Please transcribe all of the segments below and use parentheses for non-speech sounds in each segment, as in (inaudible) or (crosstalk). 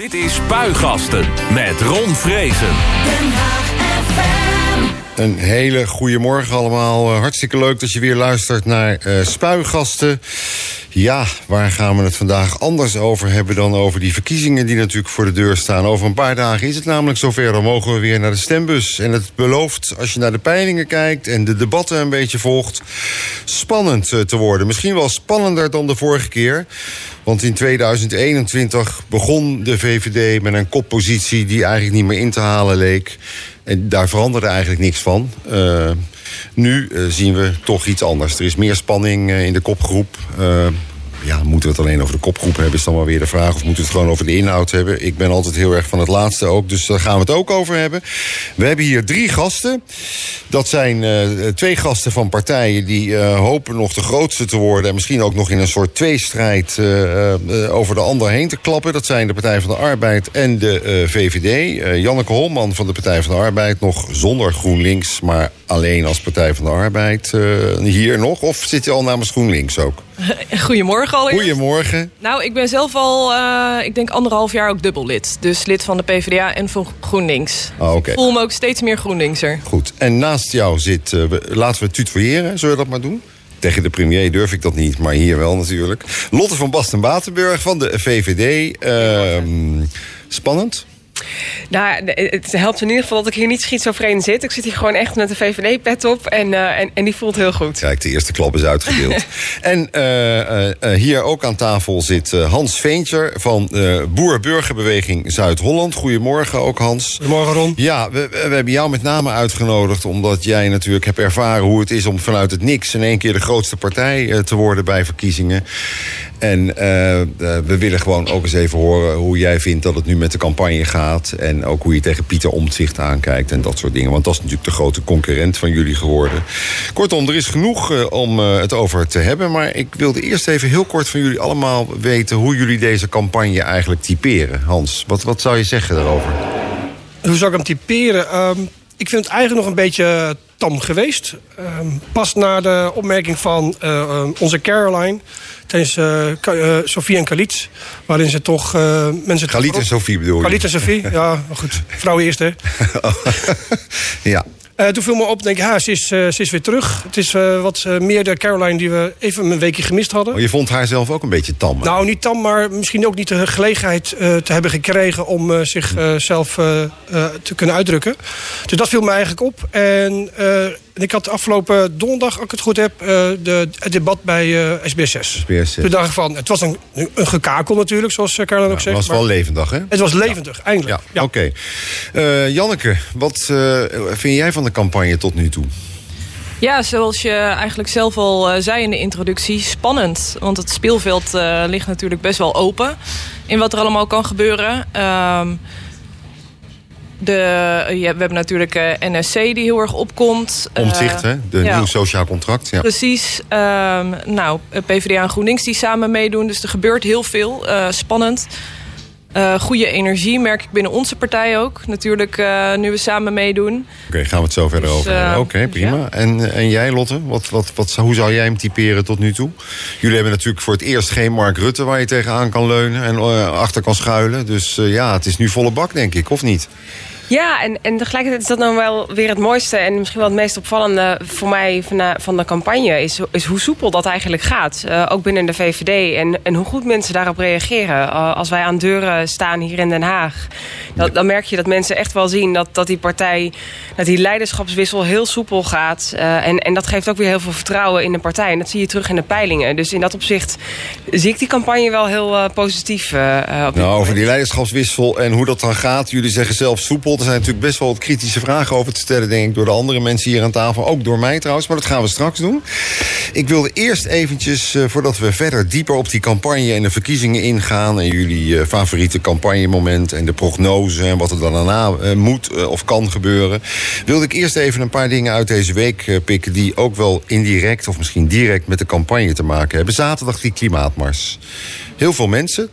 Dit is Spuigasten met Ron Vrezen. Een hele goede morgen allemaal. Uh, hartstikke leuk dat je weer luistert naar uh, Spuigasten. Ja, waar gaan we het vandaag anders over hebben dan over die verkiezingen die natuurlijk voor de deur staan. Over een paar dagen is het namelijk zover, dan mogen we weer naar de stembus. En het belooft, als je naar de peilingen kijkt en de debatten een beetje volgt, spannend uh, te worden. Misschien wel spannender dan de vorige keer. Want in 2021 begon de VVD met een koppositie die eigenlijk niet meer in te halen leek. En daar veranderde eigenlijk niks van. Uh, nu uh, zien we toch iets anders. Er is meer spanning uh, in de kopgroep. Ja, moeten we het alleen over de kopgroep hebben, is dan wel weer de vraag. Of moeten we het gewoon over de inhoud hebben? Ik ben altijd heel erg van het laatste ook, dus daar gaan we het ook over hebben. We hebben hier drie gasten. Dat zijn uh, twee gasten van partijen die uh, hopen nog de grootste te worden... en misschien ook nog in een soort tweestrijd uh, over de ander heen te klappen. Dat zijn de Partij van de Arbeid en de VVD. Janneke Holman van de Partij van de Arbeid, nog zonder GroenLinks... maar alleen als Partij van de Arbeid hier nog. Of zit je al namens GroenLinks ook? (laughs) Goedemorgen allereerst. Goedemorgen. Nou, ik ben zelf al, uh, ik denk anderhalf jaar ook dubbel lid. Dus lid van de PvdA en van GroenLinks. Oh, okay. Ik voel me ook steeds meer GroenLinkser. Goed. En naast jou zit, uh, laten we tutoyeren, zullen we dat maar doen? Tegen de premier durf ik dat niet, maar hier wel natuurlijk. Lotte van Basten-Batenburg van de VVD. Uh, spannend? Nou, het helpt in ieder geval dat ik hier niet schizofreen zit. Ik zit hier gewoon echt met de VVD-pet op en, uh, en, en, die voelt heel goed. Kijk, de eerste klap is uitgedeeld. (laughs) en uh, uh, hier ook aan tafel zit Hans Veentjer van Boer-Burgerbeweging Zuid-Holland. Goedemorgen ook, Hans. Goedemorgen, Ron. Ja, we, we, hebben jou met name uitgenodigd omdat jij natuurlijk hebt ervaren hoe het is om vanuit het niks in één keer de grootste partij te worden bij verkiezingen. En uh, we willen gewoon ook eens even horen hoe jij vindt dat het nu met de campagne gaat. En ook hoe je tegen Pieter Omtzigt aankijkt en dat soort dingen. Want dat is natuurlijk de grote concurrent van jullie geworden. Kortom, er is genoeg uh, om uh, het over te hebben. Maar ik wilde eerst even heel kort van jullie allemaal weten... hoe jullie deze campagne eigenlijk typeren. Hans, wat, wat zou je zeggen daarover? Hoe zou ik hem typeren? Um, ik vind het eigenlijk nog een beetje tam geweest. Um, pas na de opmerking van uh, onze Caroline tijdens uh, uh, Sofie en Khalid. Waarin ze toch mensen... Khalid en Sofie bedoel je? Khalid en Sofie, ja, goed. Vrouw eerst, hè? (laughs) ja. Uh, toen viel me op, denk ik, ha, ze, is, uh, ze is weer terug. Het is uh, wat meer de Caroline die we even een weekje gemist hadden. Oh, je vond haar zelf ook een beetje tam? Hè? Nou, niet tam, maar misschien ook niet de gelegenheid te hebben gekregen... om zichzelf te kunnen uitdrukken. Dus dat viel me eigenlijk op. En ik had afgelopen donderdag, als ik het goed heb... de, het debat bij SBS6. SBS6. Toen dacht ik van, het was een, een gekakel natuurlijk, zoals Caroline ja, ook zegt. Het was wel levendig, hè? Het was levendig, ja. eindelijk. Ja, oké. Okay. Janneke, wat vind jij van de campagne tot nu toe? Ja, zoals je eigenlijk zelf al zei in de introductie, spannend. Want het speelveld uh, ligt natuurlijk best wel open in wat er allemaal kan gebeuren. Um, de, ja, we hebben natuurlijk uh, NSC die heel erg opkomt. Omzicht, hè? De ja. nieuw sociaal contract. Ja. Precies. Um, nou, PvdA en GroenLinks die samen meedoen. Dus er gebeurt heel veel. spannend. Uh, goede energie merk ik binnen onze partij ook. Natuurlijk, uh, nu we samen meedoen. Oké, okay, gaan we het zo verder dus, over hebben. Uh, Oké, okay, prima. Ja. En, en jij, Lotte? Wat, wat, wat, hoe zou jij hem typeren tot nu toe? Jullie hebben natuurlijk voor het eerst geen Mark Rutte... waar je tegenaan kan leunen en achter kan schuilen. Dus ja, het is nu volle bak, denk ik, of niet? Ja, en, en tegelijkertijd is dat nou wel weer het mooiste... en misschien wel het meest opvallende voor mij van de, van de campagne... Is, is hoe soepel dat eigenlijk gaat. Uh, ook binnen de VVD. En, en hoe goed mensen daarop reageren. Uh, als wij aan deuren staan hier in Den Haag... Dat, dan merk je dat mensen echt wel zien dat, dat die partij... dat die leiderschapswissel heel soepel gaat. Uh, en, en dat geeft ook weer heel veel vertrouwen in de partij. En dat zie je terug in de peilingen. Dus in dat opzicht zie ik die campagne wel heel positief. nou, over die leiderschapswissel en hoe dat dan gaat. Jullie zeggen zelf soepel... Er zijn natuurlijk best wel wat kritische vragen over te stellen, denk ik, door de andere mensen hier aan tafel. Ook door mij trouwens, maar dat gaan we straks doen. Ik wilde eerst eventjes, uh, voordat we verder dieper op die campagne en de verkiezingen ingaan. En jullie uh, favoriete campagnemoment en de prognose en wat er dan daarna uh, moet of kan gebeuren. Wilde ik eerst even een paar dingen uit deze week pikken. die ook wel indirect of misschien direct met de campagne te maken hebben. Zaterdag die klimaatmars. Heel veel mensen,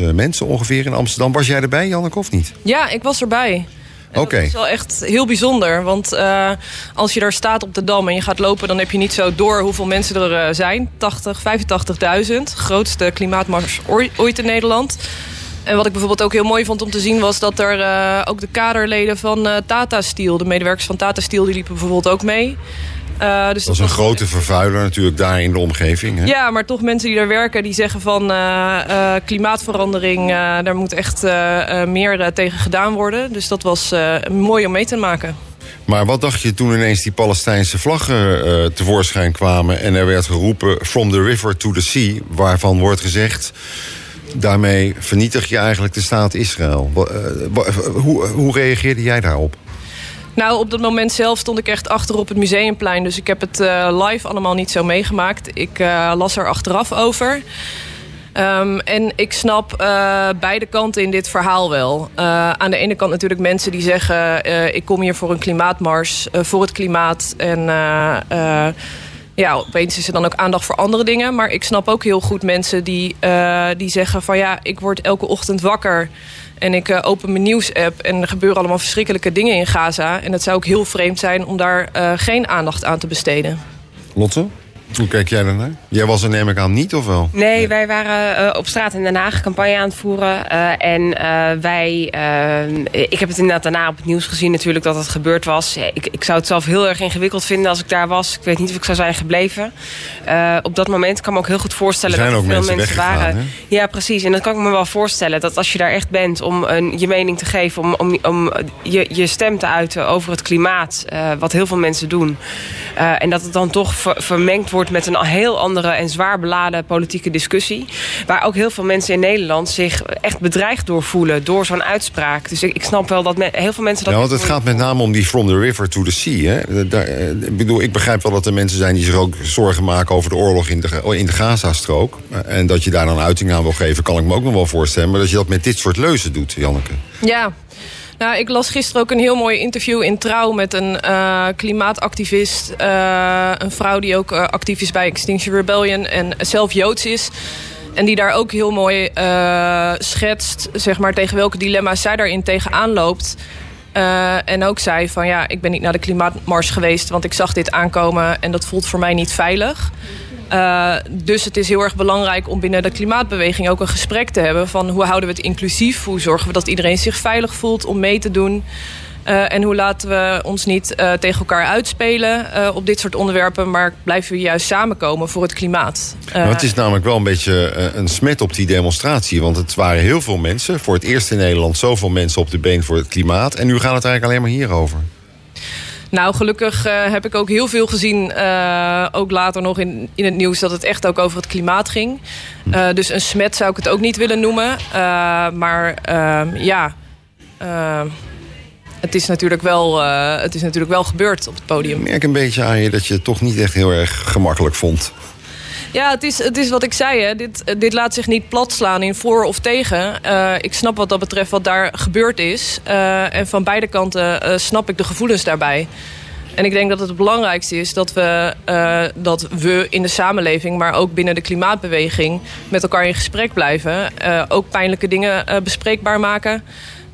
80.000 mensen ongeveer in Amsterdam. Was jij erbij, Janneke, of niet? Ja, ik was erbij. Oké. Okay. Dat is wel echt heel bijzonder. Want uh, als je daar staat op de Dam en je gaat lopen... dan heb je niet zo door hoeveel mensen er uh, zijn. 80, 85.000. Grootste klimaatmars ooit in Nederland. En wat ik bijvoorbeeld ook heel mooi vond om te zien was dat er uh, ook de kaderleden van Tata Steel, de medewerkers van Tata Steel, die liepen bijvoorbeeld ook mee. Uh, dus dat, is een grote vervuiler natuurlijk daar in de omgeving. Hè? Ja, maar toch mensen die daar werken die zeggen van klimaatverandering, daar moet echt meer tegen gedaan worden. Dus dat was mooi om mee te maken. Maar wat dacht je toen ineens die Palestijnse vlaggen uh, tevoorschijn kwamen... en er werd geroepen from the river to the sea... waarvan wordt gezegd... daarmee vernietig je eigenlijk de staat Israël. Uh, hoe, hoe reageerde jij daarop? Nou, op dat moment zelf stond ik echt achter op het museumplein. Dus ik heb het uh, live allemaal niet zo meegemaakt. Ik las er achteraf over... Um, en ik snap uh, beide kanten in dit verhaal wel. Aan de ene kant natuurlijk mensen die zeggen... Ik kom hier voor een klimaatmars, voor het klimaat. En ja, opeens is er dan ook aandacht voor andere dingen. Maar ik snap ook heel goed mensen die, die zeggen van... ja, ik word elke ochtend wakker... En ik open mijn nieuws-app en er gebeuren allemaal verschrikkelijke dingen in Gaza. En het zou ook heel vreemd zijn om daar geen aandacht aan te besteden. Lotte? Hoe kijk jij daarnaar? Jij was er neem ik aan niet, of wel? Nee, wij waren uh, op straat in Den Haag campagne aan het voeren. Uh, en uh, wij... ik heb het inderdaad daarna op het nieuws gezien natuurlijk dat het gebeurd was. Ik, ik zou het zelf heel erg ingewikkeld vinden als ik daar was. Ik weet niet of ik zou zijn gebleven. op dat moment kan ik me ook heel goed voorstellen dat er veel mensen, mensen waren. Hè? Ja, precies. En dat kan ik me wel voorstellen. Dat als je daar echt bent om een, je mening te geven... om, om, om je, je stem te uiten over het klimaat... wat heel veel mensen doen. en dat het dan toch ver, vermengd wordt met een heel andere en zwaar beladen politieke discussie. Waar ook heel veel mensen in Nederland zich echt bedreigd door voelen. Door zo'n uitspraak. Dus ik, ik snap wel dat heel veel mensen dat... Ja, want het gaat met name om die from the river to the sea. Hè? Daar, ik bedoel, ik begrijp wel dat er mensen zijn die zich ook zorgen maken over de oorlog in de, in de Gazastrook. En dat je daar dan uiting aan wil geven, kan ik me ook nog wel voorstellen. Maar dat je dat met dit soort leuzen doet, Janneke. Ja, nou, ik las gisteren ook een heel mooi interview in Trouw met een uh, klimaatactivist. Uh, een vrouw die ook uh, actief is bij Extinction Rebellion en zelf Joods is. En die daar ook heel mooi schetst, zeg maar, tegen welke dilemma's zij daarin tegenaan loopt. en ook zei van ja, ik ben niet naar de klimaatmars geweest, want ik zag dit aankomen en dat voelt voor mij niet veilig. Uh, dus het is heel erg belangrijk om binnen de klimaatbeweging ook een gesprek te hebben van hoe houden we het inclusief, hoe zorgen we dat iedereen zich veilig voelt om mee te doen. Uh, en hoe laten we ons niet uh, tegen elkaar uitspelen uh, op dit soort onderwerpen... maar blijven we juist samenkomen voor het klimaat. Het is namelijk wel een beetje een smet op die demonstratie. Want het waren heel veel mensen. Voor het eerst in Nederland zoveel mensen op de been voor het klimaat. En nu gaat het eigenlijk alleen maar hierover. Nou, gelukkig uh, heb ik ook heel veel gezien, uh, ook later nog in, in het nieuws, dat het echt ook over het klimaat ging. Uh, dus een smet zou ik het ook niet willen noemen. maar ehm, ja, het, is natuurlijk wel, het is natuurlijk wel gebeurd op het podium. Ik merk een beetje aan je dat je het toch niet echt heel erg gemakkelijk vond. Ja, het is, het is wat ik zei. Hè. Dit, dit laat zich niet platslaan in voor of tegen. Uh, ik snap wat dat betreft wat daar gebeurd is. Uh, en van beide kanten snap ik de gevoelens daarbij. En ik denk dat het het belangrijkste is dat we, dat we in de samenleving... maar ook binnen de klimaatbeweging met elkaar in gesprek blijven. ook pijnlijke dingen bespreekbaar maken...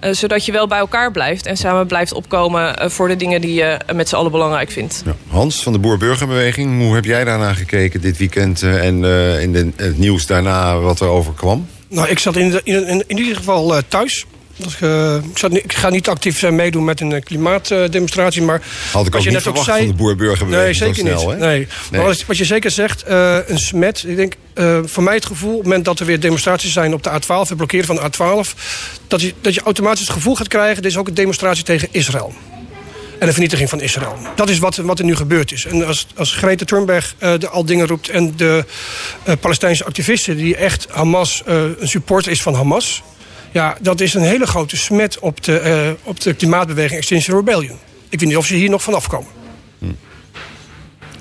Uh, zodat je wel bij elkaar blijft en samen blijft opkomen uh, voor de dingen die je met z'n allen belangrijk vindt. Ja. Hans van de Boer-Burgerbeweging, hoe heb jij daarna gekeken dit weekend uh, en in de, het nieuws daarna wat er over kwam? Nou, ik zat in, de, in, in, in ieder geval thuis. Dus, uh, ik, zat, ik, ga niet actief zijn meedoen met een klimaatdemonstratie. Maar Had ik ook je net ook zei, van de boer-burgerbeweging Nee, zeker snel, niet. Hè? Nee. nee. Maar wat je zeker zegt, uh, een smet. Ik denk, uh, voor mij het gevoel, op het moment dat er weer demonstraties zijn op de A12... het blokkeren van de A12... Dat je, dat je automatisch het gevoel gaat krijgen... dit is ook een demonstratie tegen Israël en de vernietiging van Israël. Dat is wat, wat er nu gebeurd is. En als, als Greta Thunberg uh, de, al dingen roept... en de uh, Palestijnse activisten die echt Hamas, uh, een supporter is van Hamas... ja, dat is een hele grote smet op de, op de klimaatbeweging Extinction Rebellion. Ik weet niet of ze hier nog van afkomen. Hm.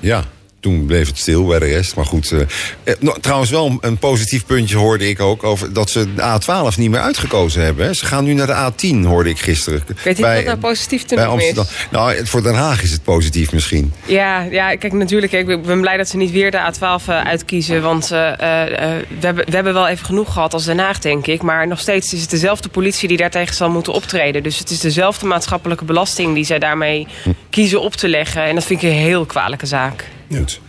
Ja, toen bleef het stil bij de rest. Maar goed, uh, nou, trouwens wel een, positief puntje hoorde ik ook... over dat ze de A12 niet meer uitgekozen hebben. Hè. Ze gaan nu naar de A10, hoorde ik gisteren. Weet je wat nou positief te noemen Amsterdam. is? Nou, voor Den Haag is het positief misschien. Ja, ja kijk, natuurlijk. Ik ben blij dat ze niet weer de A12 uitkiezen. Want uh, uh, we, hebben, we hebben wel even genoeg gehad als Den Haag, denk ik. Maar nog steeds is het dezelfde politie die daartegen zal moeten optreden. Dus het is dezelfde maatschappelijke belasting... die zij daarmee hm. kiezen op te leggen. En dat vind ik een heel kwalijke zaak. Goed.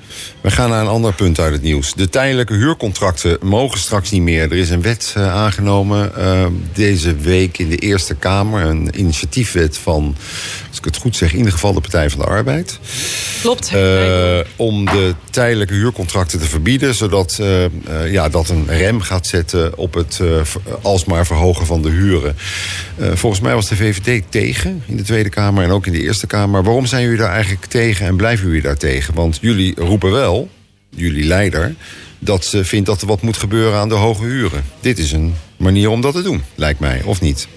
We gaan naar een ander punt uit het nieuws. De tijdelijke huurcontracten mogen straks niet meer. Er is een wet uh, aangenomen uh, deze week in de Eerste Kamer. Een initiatiefwet van, als ik het goed zeg, in ieder geval de Partij van de Arbeid. Klopt. Uh, om de tijdelijke huurcontracten te verbieden. Zodat ja, dat een rem gaat zetten op het alsmaar verhogen van de huren. volgens mij was de VVD tegen in de Tweede Kamer en ook in de Eerste Kamer. Waarom zijn jullie daar eigenlijk tegen en blijven jullie daar tegen? Want jullie roepen wel, jullie leider, dat ze vindt dat er wat moet gebeuren aan de hoge huren. Dit is een manier om dat te doen, lijkt mij, of niet?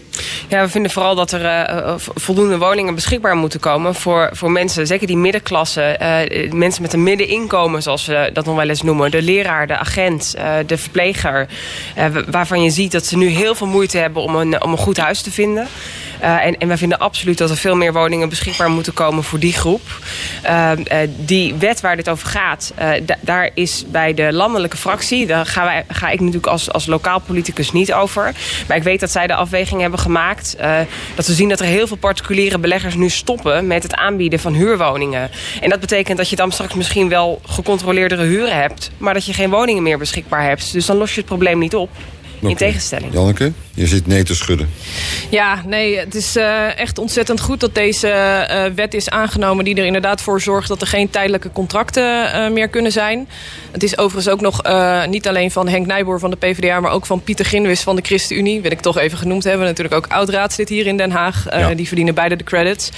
Ja, we vinden vooral dat er uh, voldoende woningen beschikbaar moeten komen voor, voor mensen, zeker die middenklasse, uh, mensen met een middeninkomen, zoals we dat nog wel eens noemen. De leraar, de agent, de verpleger, waarvan je ziet dat ze nu heel veel moeite hebben om een, om een goed huis te vinden. En, en wij vinden absoluut dat er veel meer woningen beschikbaar moeten komen voor die groep. Uh, die wet waar dit over gaat, daar is bij de landelijke fractie, daar ga, ga ik natuurlijk als, als lokaal politicus niet over. Maar ik weet dat zij de afweging hebben gemaakt. dat we zien dat er heel veel particuliere beleggers nu stoppen met het aanbieden van huurwoningen. En dat betekent dat je dan straks misschien wel gecontroleerdere huren hebt, maar dat je geen woningen meer beschikbaar hebt. Dus dan los je het probleem niet op. In tegenstelling. Janneke, je zit nee te schudden. Ja, nee, het is uh, echt ontzettend goed dat deze uh, wet is aangenomen... die er inderdaad voor zorgt dat er geen tijdelijke contracten uh, meer kunnen zijn. Het is overigens ook nog niet alleen van Henk Nijboer van de PvdA... maar ook van Pieter Ginwis van de ChristenUnie. Wil ik toch even genoemd hebben. Natuurlijk ook oud-raadslid hier in Den Haag. Ja. Die verdienen beide de credits.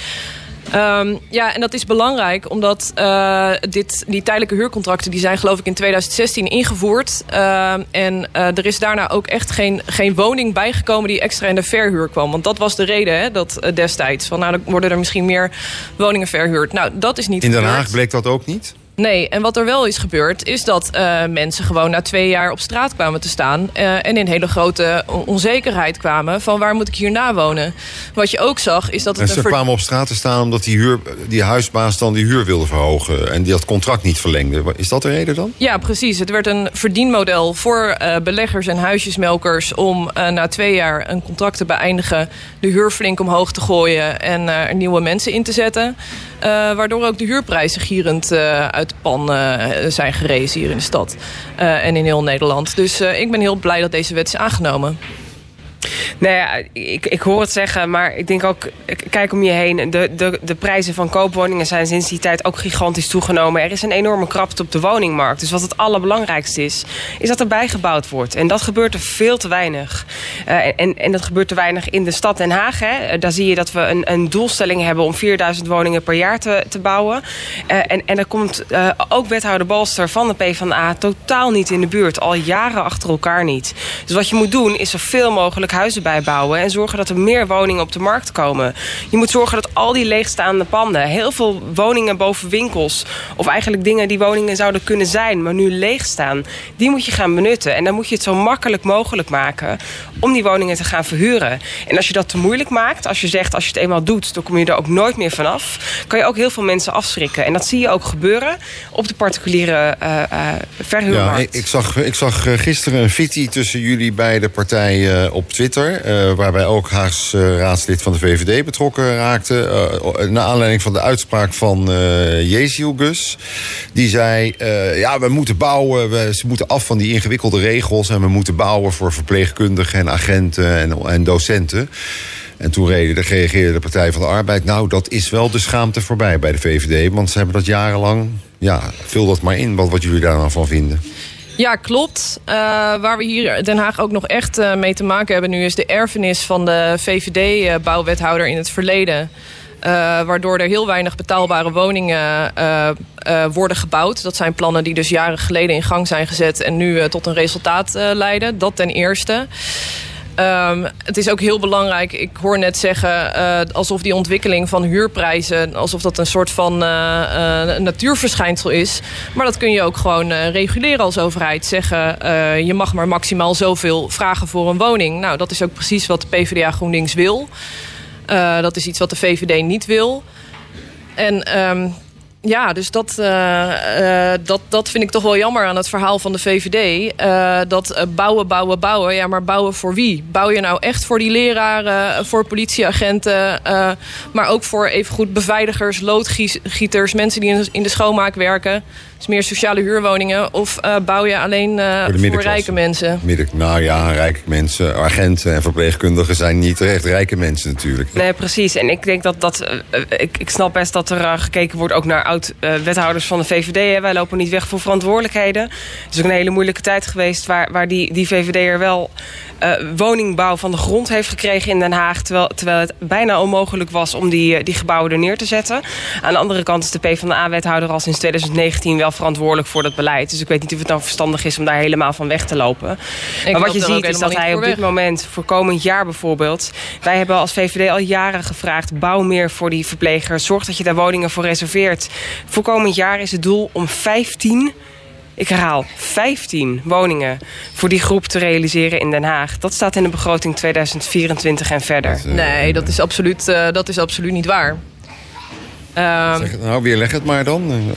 Um, ja, en dat is belangrijk omdat uh, dit, die tijdelijke huurcontracten... die zijn geloof ik in 2016 ingevoerd. Uh, en uh, er is daarna ook echt geen, geen woning bijgekomen... die extra in de verhuur kwam. Want dat was de reden hè, dat, destijds. Van, nou, dan worden er misschien meer woningen verhuurd. Nou, dat is niet In Den Haag bleek dat ook niet? Nee, en wat er wel is gebeurd... is dat uh, mensen gewoon na twee jaar op straat kwamen te staan... Uh, en in hele grote onzekerheid kwamen... van waar moet ik hierna wonen? Wat je ook zag, is dat... Het en ze kwamen op straat te staan omdat die, huur, die huisbaas dan die huur wilde verhogen... en die dat contract niet verlengde. Is dat de reden dan? Ja, precies. Het werd een verdienmodel voor uh, beleggers en huisjesmelkers... om na twee jaar een contract te beëindigen... de huur flink omhoog te gooien en er nieuwe mensen in te zetten... waardoor ook de huurprijzen gierend uit uit de pan uh, zijn gerezen hier in de stad. En in heel Nederland. Dus ik ben heel blij dat deze wet is aangenomen. Nou ja, ik, ik hoor het zeggen, maar ik denk ook, kijk om je heen. De, de, de prijzen van koopwoningen zijn sinds die tijd ook gigantisch toegenomen. Er is een enorme krapte op de woningmarkt. Dus wat het allerbelangrijkste is, is dat er bijgebouwd wordt. En dat gebeurt er veel te weinig. Uh, en, en dat gebeurt te weinig in de stad Den Haag. Hè. Daar zie je dat we een, een doelstelling hebben om 4000 woningen per jaar te, te bouwen. Uh, en, en er komt ook wethouder Balster van de PvdA totaal niet in de buurt. Al jaren achter elkaar niet. Dus wat je moet doen, is zoveel mogelijk huizen bijbouwen en zorgen dat er meer woningen op de markt komen. Je moet zorgen dat al die leegstaande panden, heel veel woningen boven winkels, of eigenlijk dingen die woningen zouden kunnen zijn, maar nu leeg staan, die moet je gaan benutten. En dan moet je het zo makkelijk mogelijk maken om die woningen te gaan verhuren. En als je dat te moeilijk maakt, als je zegt als je het eenmaal doet, dan kom je er ook nooit meer vanaf, kan je ook heel veel mensen afschrikken. En dat zie je ook gebeuren op de particuliere uh, uh, verhuurmarkt. Ja, ik zag, ik zag gisteren een fitty tussen jullie beide partijen op Twitter. Uh, waarbij ook Haags uh, raadslid van de VVD betrokken raakte. Uh, naar aanleiding van de uitspraak van uh, Gus. Die zei, ja, we moeten bouwen. We, ze moeten af van die ingewikkelde regels. En we moeten bouwen voor verpleegkundigen en agenten en, en docenten. En toen reageerde de Partij van de Arbeid... nou, dat is wel de schaamte voorbij bij de VVD. Want ze hebben dat jarenlang... ja, vul dat maar in, wat, wat jullie daar dan van vinden. Ja, klopt. Uh, waar we hier Den Haag ook nog echt uh, mee te maken hebben nu... is de erfenis van de VVD-bouwwethouder in het verleden. Waardoor er heel weinig betaalbare woningen worden gebouwd. Dat zijn plannen die dus jaren geleden in gang zijn gezet... en nu tot een resultaat leiden. Dat ten eerste. Um, het is ook heel belangrijk, ik hoor net zeggen... Uh, alsof die ontwikkeling van huurprijzen... alsof dat een soort van uh, natuurverschijnsel is. Maar dat kun je ook gewoon reguleren als overheid. Zeggen, je mag maar maximaal zoveel vragen voor een woning. Nou, dat is ook precies wat de PvdA GroenLinks wil. dat is iets wat de VVD niet wil. En um, ja, dus dat, uh, uh, dat, dat vind ik toch wel jammer aan het verhaal van de VVD. Uh, dat bouwen, bouwen, bouwen. Ja, maar bouwen voor wie? Bouw je nou echt voor die leraren, voor politieagenten... maar ook voor evengoed beveiligers, loodgieters... mensen die in de schoonmaak werken Dus meer sociale huurwoningen. Of uh, bouw je alleen uh, voor, voor rijke mensen? Midden, nou ja, rijke mensen, agenten en verpleegkundigen zijn niet echt rijke mensen natuurlijk. Nee, precies. En ik denk dat dat. Uh, ik, ik snap best dat er gekeken wordt ook naar oud-wethouders van de VVD. Hè. Wij lopen niet weg voor verantwoordelijkheden. Het is ook een hele moeilijke tijd geweest waar, waar die, die VVD er wel woningbouw van de grond heeft gekregen in Den Haag. Terwijl, terwijl het bijna onmogelijk was om die, die gebouwen er neer te zetten. Aan de andere kant is de PvdA-wethouder al sinds 2019 wel verantwoordelijk voor dat beleid. Dus ik weet niet of het nou verstandig is om daar helemaal van weg te lopen. Ik maar wat je ziet is dat hij op dit moment, voor komend jaar bijvoorbeeld... wij hebben als VVD al jaren gevraagd... bouw meer voor die verplegers. Zorg dat je daar woningen voor reserveert. Voor komend jaar is het doel om 15 ik herhaal, 15 woningen voor die groep te realiseren in Den Haag. Dat staat in de begroting 2024 en verder. Nee, dat is absoluut, uh, dat is absoluut niet waar. Uh, zeg, nou, weer leg het maar dan.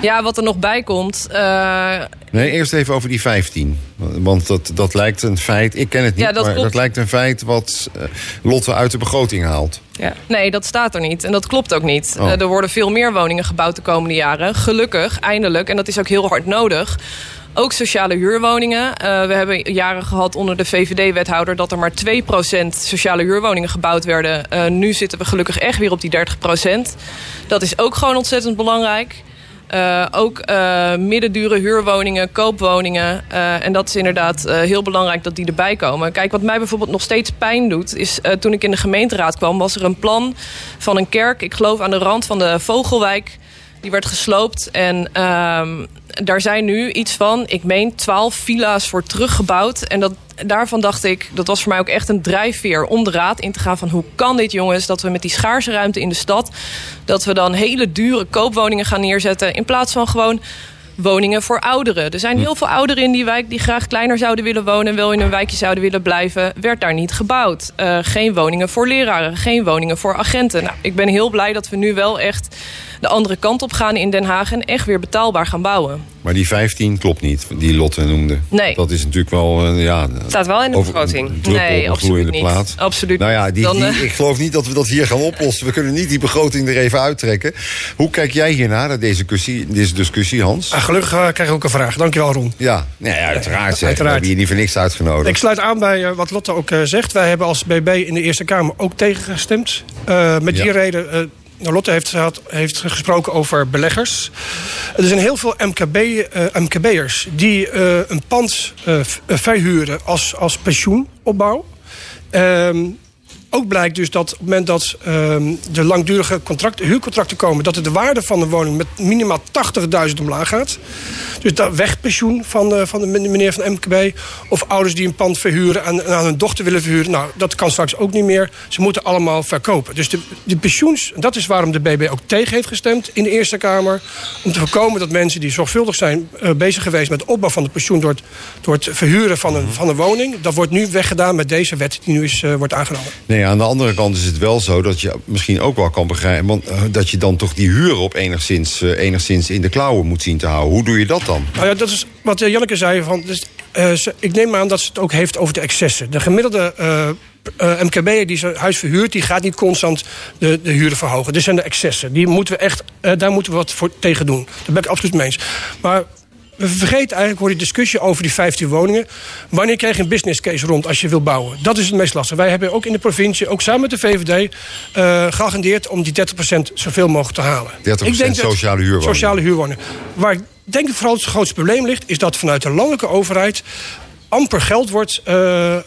Ja, wat er nog bij komt. Uh... Nee, eerst even over die 15. Want dat, dat lijkt een feit. Ik ken het niet, ja, dat maar klopt. dat lijkt een feit wat uh, Lotte uit de begroting haalt. Ja. Nee, dat staat er niet. En dat klopt ook niet. Oh. Uh, er worden veel meer woningen gebouwd de komende jaren. Gelukkig, eindelijk. En dat is ook heel hard nodig. Ook sociale huurwoningen. Uh, we hebben jaren gehad onder de VVD-wethouder dat er maar 2% sociale huurwoningen gebouwd werden. Uh, nu zitten we gelukkig echt weer op die 30%. Dat is ook gewoon ontzettend belangrijk. Uh, ook uh, middendure huurwoningen, koopwoningen. Uh, en dat is inderdaad heel belangrijk dat die erbij komen. Kijk, wat mij bijvoorbeeld nog steeds pijn doet... is toen ik in de gemeenteraad kwam... was er een plan van een kerk, ik geloof aan de rand van de Vogelwijk... Die werd gesloopt en ehm, daar zijn nu iets van, ik meen, 12 villa's voor teruggebouwd. En dat, daarvan dacht ik, dat was voor mij ook echt een drijfveer om de raad in te gaan van hoe kan dit jongens, dat we met die schaarse ruimte in de stad, dat we dan hele dure koopwoningen gaan neerzetten in plaats van gewoon woningen voor ouderen. Er zijn hm. heel veel ouderen in die wijk die graag kleiner zouden willen wonen... en wel in een wijkje zouden willen blijven. Werd daar niet gebouwd. Uh, geen woningen voor leraren, geen woningen voor agenten. Nou, ik ben heel blij dat we nu wel echt de andere kant op gaan in Den Haag... en echt weer betaalbaar gaan bouwen. Maar die 15 klopt niet, die Lotte noemde. Nee. Dat is natuurlijk wel... Uh, ja, staat wel in de begroting. Nee, absoluut niet. Plaat. Absoluut nou ja, die, die, uh... ik geloof niet dat we dat hier gaan oplossen. We kunnen niet die begroting er even uittrekken. Hoe kijk jij hiernaar, naar deze discussie, deze discussie Hans? Ah, gelukkig uh, krijg ik ook een vraag. Dankjewel, Ron. Ja, nee, ja uiteraard. Zeg. uiteraard. We hebben je niet voor niks uitgenodigd. Ik sluit aan bij wat Lotte ook zegt. Wij hebben als BB in de Eerste Kamer ook tegengestemd. met die reden Lotte heeft, heeft gesproken over beleggers. Er zijn heel veel MKB, eh, MKB'ers die uh, een pand uh, verhuren als, als pensioenopbouw. Ehm, ook blijkt dus dat op het moment dat um, de langdurige contracten, huurcontracten komen... dat de waarde van de woning met minimaal 80.000 omlaag gaat. Dus dat wegpensioen van, uh, van de meneer van MKB... of ouders die een pand verhuren en aan hun dochter willen verhuren... nou, dat kan straks ook niet meer. Ze moeten allemaal verkopen. Dus de, de pensioens, dat is waarom de BB ook tegen heeft gestemd in de Eerste Kamer... om te voorkomen dat mensen die zorgvuldig zijn uh, bezig geweest... met de opbouw van de pensioen door het, door het verhuren van een, van een woning... dat wordt nu weggedaan met deze wet die nu is, uh, wordt aangenomen. Nee, aan de andere kant is het wel zo dat je misschien ook wel kan begrijpen... Want, uh, dat je dan toch die huur op enigszins, uh, enigszins in de klauwen moet zien te houden. Hoe doe je dat dan? Nou ja, dat is wat uh, Janneke zei. Van, dus, ik neem aan dat ze het ook heeft over de excessen. De gemiddelde uh, MKB die zijn huis verhuurt, die gaat niet constant de, de huren verhogen. Dit zijn de excessen. Die moeten we echt, daar moeten we wat voor tegen doen. Daar ben ik absoluut mee eens. Maar we vergeten eigenlijk voor die discussie over die 15 woningen. Wanneer krijg je een business case rond als je wil bouwen? Dat is het meest lastig. Wij hebben ook in de provincie, ook samen met de VVD, uh, eh, geagendeerd om die 30% zoveel mogelijk te halen. 30% ik denk sociale huurwoningen. Sociale huurwoningen. Waar ik denk het vooral het grootste probleem ligt, is dat vanuit de landelijke overheid amper geld wordt uh, uh,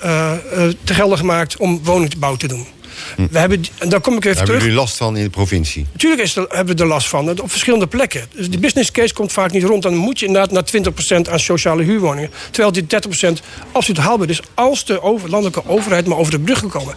te gelden gemaakt om woningbouw te doen. Hm. We hebben, daar kom ik even hebben terug. jullie last van in de provincie? Natuurlijk is er, hebben we er last van. Op verschillende plekken. Dus die business case komt vaak niet rond. Dan moet je inderdaad naar 20% aan sociale huurwoningen. Terwijl die 30% absoluut haalbaar is. Als de over, landelijke overheid maar over de brug kan komen.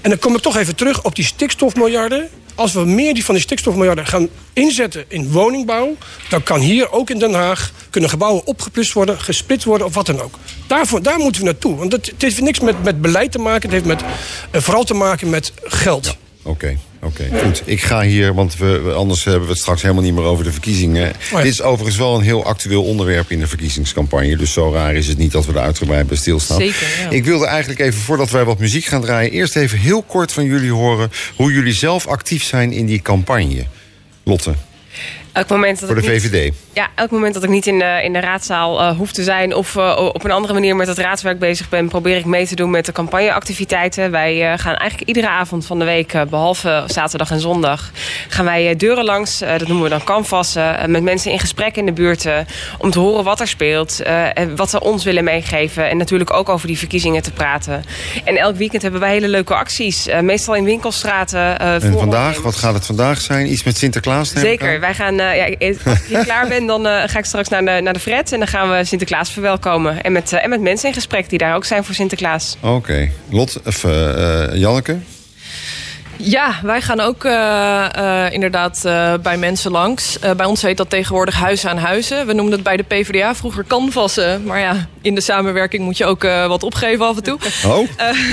En dan kom ik toch even terug op die stikstofmiljarden als we meer die van die stikstofmiljarden gaan inzetten in woningbouw... dan kan hier ook in Den Haag kunnen gebouwen opgeplust worden... gesplitst worden of wat dan ook. Daarvoor, daar moeten we naartoe. Want het, heeft niks met, met beleid te maken. Het heeft met, uh, vooral te maken met geld. Oké, oké, goed. Ik ga hier, want we, anders hebben we het straks helemaal niet meer over de verkiezingen. Oh Dit is overigens wel een heel actueel onderwerp in de verkiezingscampagne. Dus zo raar is het niet dat we er uitgebreid bij stilstaan. Zeker, ja. Ik wilde eigenlijk even, voordat wij wat muziek gaan draaien... eerst even heel kort van jullie horen hoe jullie zelf actief zijn in die campagne. Lotte. Elk moment dat Voor de ik niet- VVD. Ja, elk moment dat ik niet in de, in de raadzaal eh, hoef te zijn of eh, op een andere manier met het raadswerk bezig ben, probeer ik mee te doen met de campagneactiviteiten. Wij eh, gaan eigenlijk iedere avond van de week, eh, behalve zaterdag en zondag, gaan wij eh, deuren langs. eh, dat noemen we dan canvassen. eh, met mensen in gesprek in de buurt eh, om te horen wat er speelt, eh, en wat ze ons willen meegeven. En natuurlijk ook over die verkiezingen te praten. En elk weekend hebben wij hele leuke acties. eh, meestal in winkelstraten. eh, En vandaag, wat gaat het vandaag zijn? Iets met Sinterklaas? Zeker. Wij gaan, eh, ja, als ik klaar ben, dan eh, ga ik straks naar de, naar de Fred. En dan gaan we Sinterklaas verwelkomen. En met, eh, en met mensen in gesprek die daar ook zijn voor Sinterklaas. Oké. Lot, of eh, eh, Janneke? Ja, wij gaan ook eh, eh, inderdaad eh, bij mensen langs. Eh, bij ons heet dat tegenwoordig huizen aan huizen. We noemden het bij de PvdA vroeger canvassen. Maar ja, in de samenwerking moet je ook eh, wat opgeven af en toe. Oh,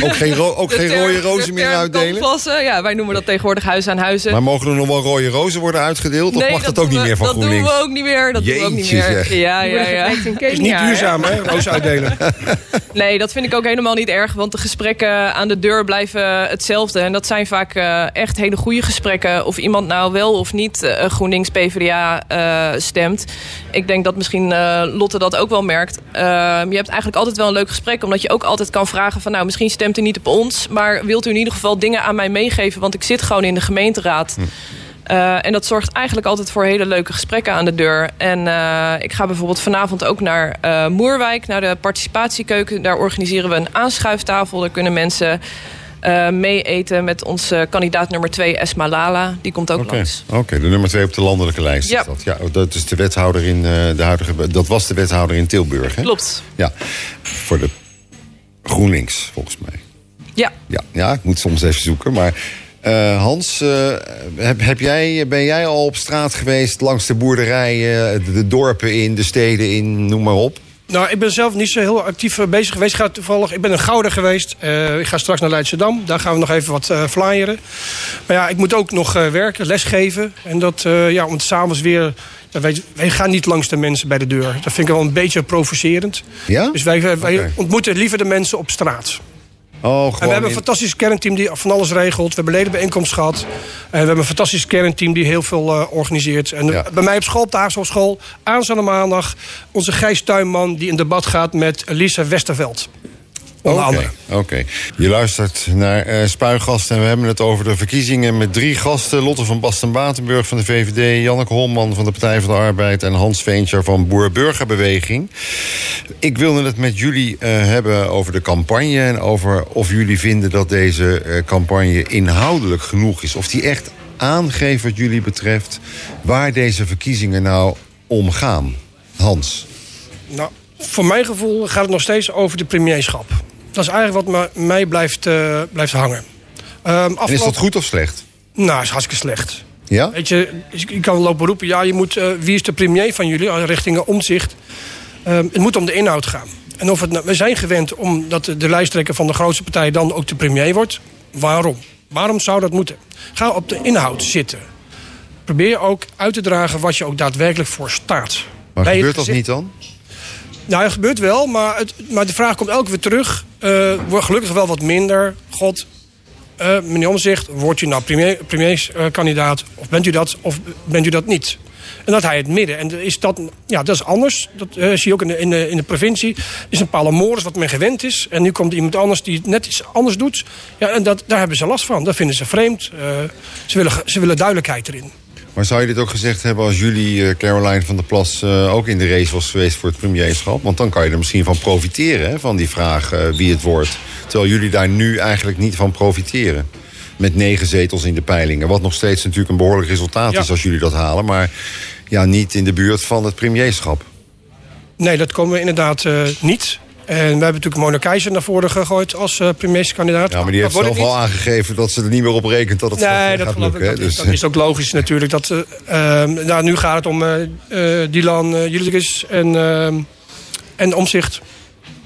ook geen, ro- ook (laughs) geen term- rode de rozen meer uitdelen? ja, wij noemen dat tegenwoordig huizen aan huizen. Maar mogen er nog wel rode rozen worden uitgedeeld? Of mag dat, ook niet we- meer van dat GroenLinks? doen we ook niet meer. Dat doen we ook niet meer. zeg. Ja, ja, ja. in is niet duurzaam, hè? Roos uitdelen. (laughs) Nee, dat vind ik ook helemaal niet erg. Want de gesprekken aan de deur blijven hetzelfde. En dat zijn vaak eh, echt hele goede gesprekken. Of iemand nou wel of niet eh, GroenLinks PvdA eh, stemt. Ik denk dat misschien eh, Lotte dat ook wel merkt. Eh, je hebt eigenlijk altijd wel een leuk gesprek. Omdat je ook altijd kan vragen van... nou, misschien stemt u niet op ons. Maar wilt u in ieder geval dingen aan mij meegeven? Want ik zit gewoon in de gemeenteraad. Eh, en dat zorgt eigenlijk altijd voor hele leuke gesprekken aan de deur. En eh, ik ga bijvoorbeeld vanavond ook naar eh, Moerwijk, naar de participatiekeuken. Daar organiseren we een aanschuiftafel. Daar kunnen mensen eh mee eten met onze kandidaat nummer 2, Esma Lala. Die komt ook langs. Oké, de nummer twee op de landelijke lijst Ja. is dat. Ja, dat is de wethouder in eh, de huidige. Dat was de wethouder in Tilburg, hè? Klopt. Ja, voor de GroenLinks, volgens mij. Ja. Ja, ja ik moet soms even zoeken. Maar eh, Hans, heb, heb jij, ben jij al op straat geweest langs de boerderijen, de, de dorpen in, de steden in, noem maar op? Nou, ik ben zelf niet zo heel actief eh, bezig geweest. Ik, ga toevallig, ik ben in Gouda geweest. Eh, ik ga straks naar Leidschendam. Daar gaan we nog even wat eh flyeren. Maar ja, ik moet ook nog eh, werken, lesgeven. En dat, ja, om s'avonds weer... ja, wij, wij gaan niet langs de mensen bij de deur. Dat vind ik wel een beetje provocerend. Ja? Dus wij, ontmoeten liever de mensen op straat. Oh, En we hebben een fantastisch kernteam die van alles regelt. We hebben ledenbijeenkomst gehad. En we hebben een fantastisch kernteam die heel veel eh, organiseert. En Ja. bij mij op school, op de School, aanstaande maandag... onze Gijs Tuinman die in debat gaat met Lisa Westerveld. Onder Oké, andere. Oké. Je luistert naar eh Spuigasten en we hebben het over de verkiezingen met drie gasten. Lotte van Basten-Batenburg van de VVD, Janneke Holman van de Partij van de Arbeid... en Hans Veentjer van Boer-Burgerbeweging. Ik wilde het met jullie eh, hebben over de campagne... en over of jullie vinden dat deze eh, campagne inhoudelijk genoeg is. Of die echt aangeeft wat jullie betreft waar deze verkiezingen nou om gaan. Hans. Nou, voor mijn gevoel gaat het nog steeds over de premierschap. Dat is eigenlijk wat mij blijft, eh, blijft hangen. En is dat goed of slecht? Nou, is hartstikke slecht. Ja? Weet je, je kan lopen roepen, ja, je moet, eh, wie is de premier van jullie, eh, richting omzicht. Ehm, het moet om de inhoud gaan. En of het, nou- we zijn gewend omdat de, lijsttrekker van de grootste partij dan ook de premier wordt. Waarom? Waarom zou dat moeten? Ga op de inhoud zitten. Probeer ook uit te dragen wat je ook daadwerkelijk voor staat. Maar Bij gebeurt dat niet dan? Nou, dat gebeurt wel, maar, het, maar de vraag komt elke keer terug. Eh, wordt gelukkig wel wat minder. God, eh, meneer Omzicht, wordt u nou premier, of bent u dat, of bent u dat niet? En dat hij het midden. En is dat, ja, dat is anders. Dat eh, zie je ook in de, in de, in de provincie. is een palamoris wat men gewend is. En nu komt iemand anders die het net iets anders doet. Ja, en dat, daar hebben ze last van. Dat vinden ze vreemd. Ze, willen, ze willen duidelijkheid erin. Maar zou je dit ook gezegd hebben als jullie, eh, Caroline van der Plas, eh, ook in de race was geweest voor het premierschap? Want dan kan je er misschien van profiteren, hè, van die vraag eh, wie het wordt. Terwijl jullie daar nu eigenlijk niet van profiteren. Met negen zetels in de peilingen. Wat nog steeds natuurlijk een behoorlijk resultaat Ja. is als jullie dat halen. Maar ja, niet in de buurt van het premierschap. Nee, dat komen we inderdaad niet. En we hebben natuurlijk Mona Keizer naar voren gegooid als eh premierskandidaat. Ja, maar die heeft zelf al aangegeven dat ze er niet meer op rekent dat het gaat, Nee, gaat dat geloof lukken. ik. Dat, Dus, dat is ook logisch natuurlijk. Dat, eh, ehm, nou, nu gaat het om eh eh, Dylan uh, Julius en, ehm en Omzicht.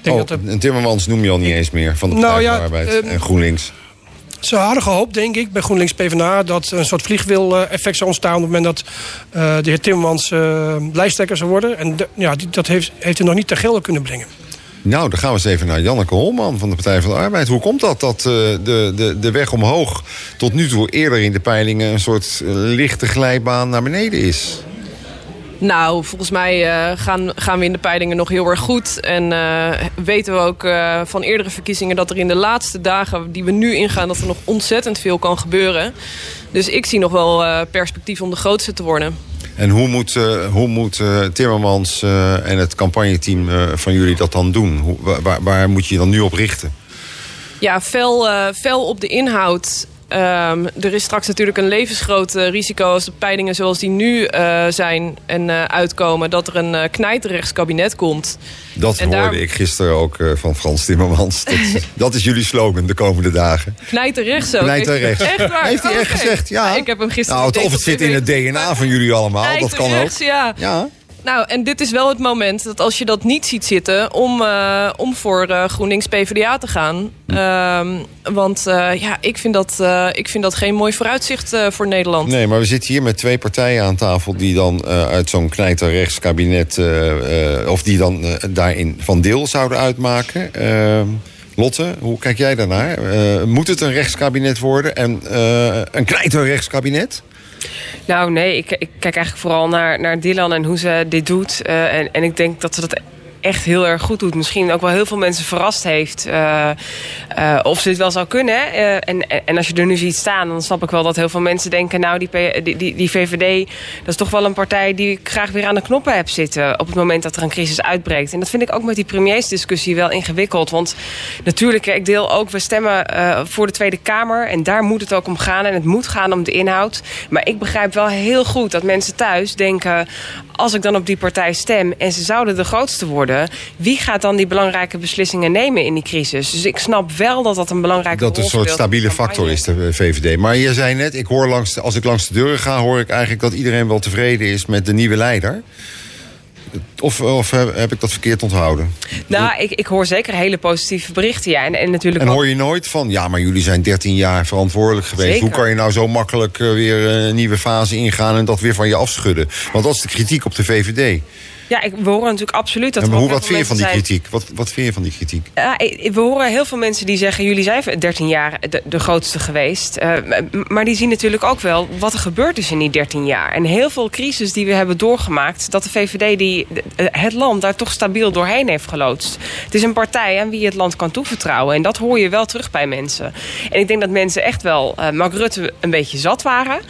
Oh, dat er, en Timmermans noem je al niet eens meer van de Nou Partij ja, de Arbeid ehm, en GroenLinks. ze hadden gehoopt, denk ik, bij GroenLinks PvdA... dat een soort vliegwiel-effect zou ontstaan... op het moment dat eh, de heer Timmermans eh, lijsttrekker zou worden. En de- ja, die, dat heeft, heeft hij nog niet ter gelden kunnen brengen. Nou, dan gaan we eens even naar Janneke Holman van de Partij van de Arbeid. Hoe komt dat dat eh, de, de, de weg omhoog tot nu toe eerder in de peilingen... een soort eh, lichte glijbaan naar beneden is? Nou, volgens mij uh, gaan, gaan we in de peilingen nog heel erg goed. En weten we ook van eerdere verkiezingen dat er in de laatste dagen die we nu ingaan, dat er nog ontzettend veel kan gebeuren. Dus ik zie nog wel perspectief om de grootste te worden. En hoe moet, hoe moet Timmermans en het campagneteam van jullie dat dan doen? Hoe, waar, waar, moet je je dan nu op richten? Ja, fel, fel op de inhoud Um, er is straks natuurlijk een levensgroot uh, risico als de peilingen zoals die nu uh, zijn en uh, uitkomen, dat er een uh, knijterrechtskabinet komt. Dat en hoorde daar... ik gisteren ook van Frans Timmermans. (laughs) Dat, dat, is jullie slogan de komende dagen. Knijterrechts ook. Knijterrechts. Echt waar? Heeft hij echt gezegd? Ja. Ik heb hem gisteren nou, Of het zit in het DNA van jullie allemaal. Dat kan ook. Ja. ja. Nou, en dit is wel het moment dat als je dat niet ziet zitten... om, uh, om voor uh, GroenLinks PvdA te gaan. Uh, want uh, ja, ik vind, dat, ik vind dat geen mooi vooruitzicht voor Nederland. Nee, maar we zitten hier met twee partijen aan tafel... die dan uit zo'n knijterrechtskabinet... of die dan daarin van deel zouden uitmaken... Ehm, Lotte, hoe kijk jij daarnaar? moet het een rechtskabinet worden en een knijterrechtskabinet? Nou nee, ik, ik, kijk eigenlijk vooral naar, naar Dylan en hoe ze dit doet. Uh, en, en ik denk dat ze dat echt heel erg goed doet. Misschien ook wel heel veel mensen verrast heeft. Uh, uh, of ze het wel zou kunnen. Uh, en, en als je er nu ziet staan, dan snap ik wel dat heel veel mensen denken... nou, die, die, die, die, VVD, dat is toch wel een partij die ik graag weer aan de knoppen heb zitten... op het moment dat er een crisis uitbreekt. En dat vind ik ook met die premiersdiscussie wel ingewikkeld. Want natuurlijk, ik deel ook, we stemmen voor de Tweede Kamer... en daar moet het ook om gaan. En het moet gaan om de inhoud. Maar ik begrijp wel heel goed dat mensen thuis denken... als ik dan op die partij stem en ze zouden de grootste worden wie gaat dan die belangrijke beslissingen nemen in die crisis? Dus ik snap wel dat dat een belangrijke dat. Dat een soort stabiele factor is, de VVD. Maar je zei net, ik hoor langs, als ik langs de deuren ga... hoor ik eigenlijk dat iedereen wel tevreden is met de nieuwe leider. Of, of heb ik dat verkeerd onthouden? Nou, ik, ik hoor zeker hele positieve berichten. Ja. En, en, natuurlijk en hoor je nooit van, ja, maar jullie zijn 13 jaar verantwoordelijk geweest. Hoe kan je nou zo makkelijk eh, weer een nieuwe fase ingaan... en dat weer van je afschudden? Want dat is de kritiek op de VVD. Ja, ik, we horen natuurlijk absoluut dat. En hoe, wat vind je van die kritiek? Wat, wat vind je van die kritiek? We horen heel veel mensen die zeggen: jullie zijn 13 jaar de, de grootste geweest. Uh, maar die zien natuurlijk ook wel wat er gebeurd is in die 13 jaar. En heel veel crisis die we hebben doorgemaakt, dat de VVD die, het land daar toch stabiel doorheen heeft geloodst. Het is een partij aan wie je het land kan toevertrouwen. En dat hoor je wel terug bij mensen. En ik denk dat mensen echt wel uh, Mark Rutte een beetje zat waren.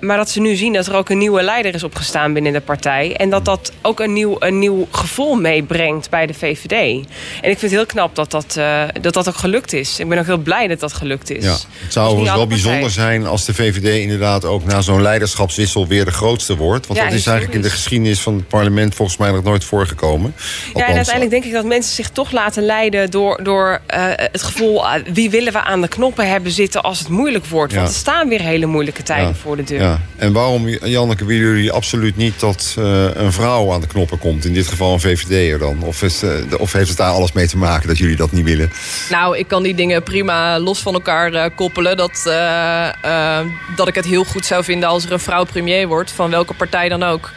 Maar dat ze nu zien dat er ook een nieuwe leider is opgestaan binnen de partij. En dat dat ook een nieuw, een nieuw gevoel meebrengt bij de VVD. En ik vind het heel knap dat dat, uh, dat dat ook gelukt is. Ik ben ook heel blij dat dat gelukt is. Ja, het zou overigens wel bijzonder zijn als de VVD inderdaad ook na zo'n leiderschapswissel weer de grootste wordt. Want dat is eigenlijk in de geschiedenis van het parlement volgens mij nog nooit voorgekomen. ja, en uiteindelijk denk ik dat mensen zich toch laten leiden door, door uh, het gevoel... Uh, wie willen we aan de knoppen hebben zitten als het moeilijk wordt. Want er staan weer hele moeilijke tijden voor de deur. Ja. En waarom, Janneke, willen jullie absoluut niet dat een vrouw aan de knoppen komt. In dit geval een VVD'er dan. Of, is, uh, of heeft het daar alles mee te maken dat jullie dat niet willen? Nou, ik kan die dingen prima los van elkaar uh, koppelen. Dat, uh, dat ik het heel goed zou vinden als er een vrouw premier wordt. Van welke partij dan ook.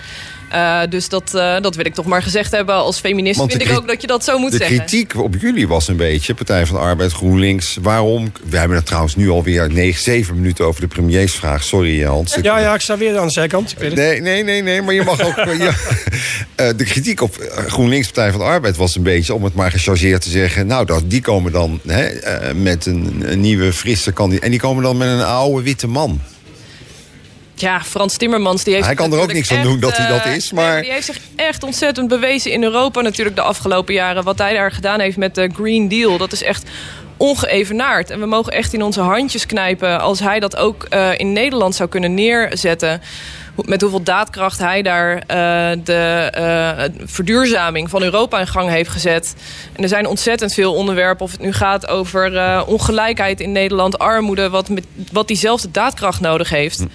Uh, dus dat, uh, dat wil ik toch maar gezegd hebben. Als feminist Want vind ik ook dat je dat zo moet de zeggen. De kritiek op jullie was een beetje, Partij van de Arbeid, GroenLinks. Waarom? We hebben het trouwens nu alweer 9, 7 minuten over de premiersvraag. Sorry Hans. Ja, ja, ik sta weer aan de zijkant. Nee, nee, nee, nee, maar je mag ook... (laughs) ja, uh, de kritiek op GroenLinks, Partij van de Arbeid was een beetje... om het maar gechargeerd te zeggen... nou, dat, die komen dan hè, met een, een nieuwe, frisse kandidaat... en die komen dan met een oude witte man. Ja, Frans Timmermans die heeft. Hij kan er ook niks aan doen dat hij dat eh, is. Maar... Die heeft zich echt ontzettend bewezen in Europa natuurlijk de afgelopen jaren. Wat hij daar gedaan heeft met de Green Deal. Dat is echt ongeëvenaard. En we mogen echt in onze handjes knijpen als hij dat ook uh, in Nederland zou kunnen neerzetten. Met hoeveel daadkracht hij daar uh, de uh, verduurzaming van Europa in gang heeft gezet. En er zijn ontzettend veel onderwerpen. Of het nu gaat over ongelijkheid in Nederland, armoede, wat, met, wat diezelfde daadkracht nodig heeft. Hm.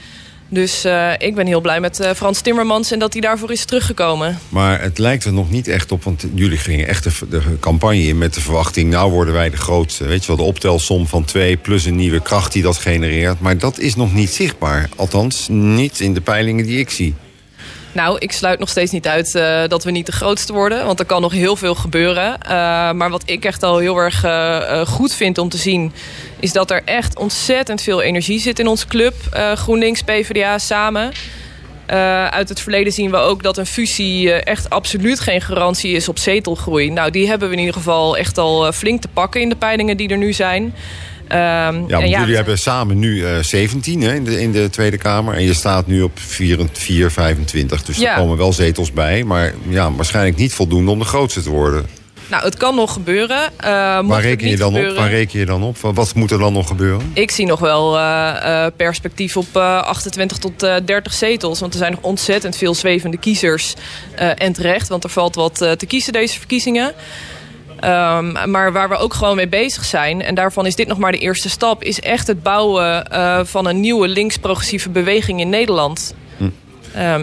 Dus uh, ik ben heel blij met uh, Frans Timmermans en dat hij daarvoor is teruggekomen. Maar het lijkt er nog niet echt op, want jullie gingen echt de, de, campagne in met de verwachting... nou worden wij de grootste. Weet je wel, de optelsom van twee plus een nieuwe kracht die dat genereert. Maar dat is nog niet zichtbaar. Althans, niet in de peilingen die ik zie. Nou, ik sluit nog steeds niet uit uh, dat we niet de grootste worden. Want er kan nog heel veel gebeuren. Uh, maar wat ik echt al heel erg uh, goed vind om te zien... is dat er echt ontzettend veel energie zit in onze club. GroenLinks, PvdA samen. Uit het verleden zien we ook dat een fusie echt absoluut geen garantie is op zetelgroei. Nou, die hebben we in ieder geval echt al flink te pakken in de peilingen die er nu zijn. Um, ja, want ja, jullie hebben samen nu 17 hè, in, de, in de Tweede Kamer. En je staat nu op 4, 4 25. Dus ja. er komen wel zetels bij. Maar ja, waarschijnlijk niet voldoende om de grootste te worden. Nou, het kan nog gebeuren. Uh, Waar reken je dan gebeuren, op? Waar reken je dan op? Wat moet er dan nog gebeuren? Ik zie nog wel uh, uh, perspectief op 28 tot 30 zetels. Want er zijn nog ontzettend veel zwevende kiezers. en terecht, want er valt wat te kiezen deze verkiezingen. Um, maar waar we ook gewoon mee bezig zijn... en daarvan is dit nog maar de eerste stap... is echt het bouwen van een nieuwe links-progressieve beweging in Nederland. Hm. Um,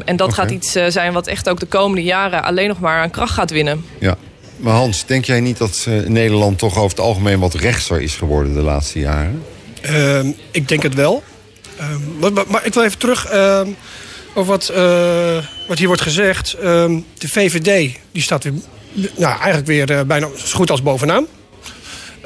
en dat okay. gaat iets zijn wat echt ook de komende jaren... alleen nog maar aan kracht gaat winnen. Ja. Maar Hans, denk jij niet dat uh, Nederland toch over het algemeen wat rechtser is geworden de laatste jaren? Uh, ik denk het wel. Maar, maar, maar, ik wil even terug ehm, over wat, uh, wat hier wordt gezegd. Ehm, de VVD die staat weer, nou, eigenlijk weer eh, bijna zo goed als bovenaan.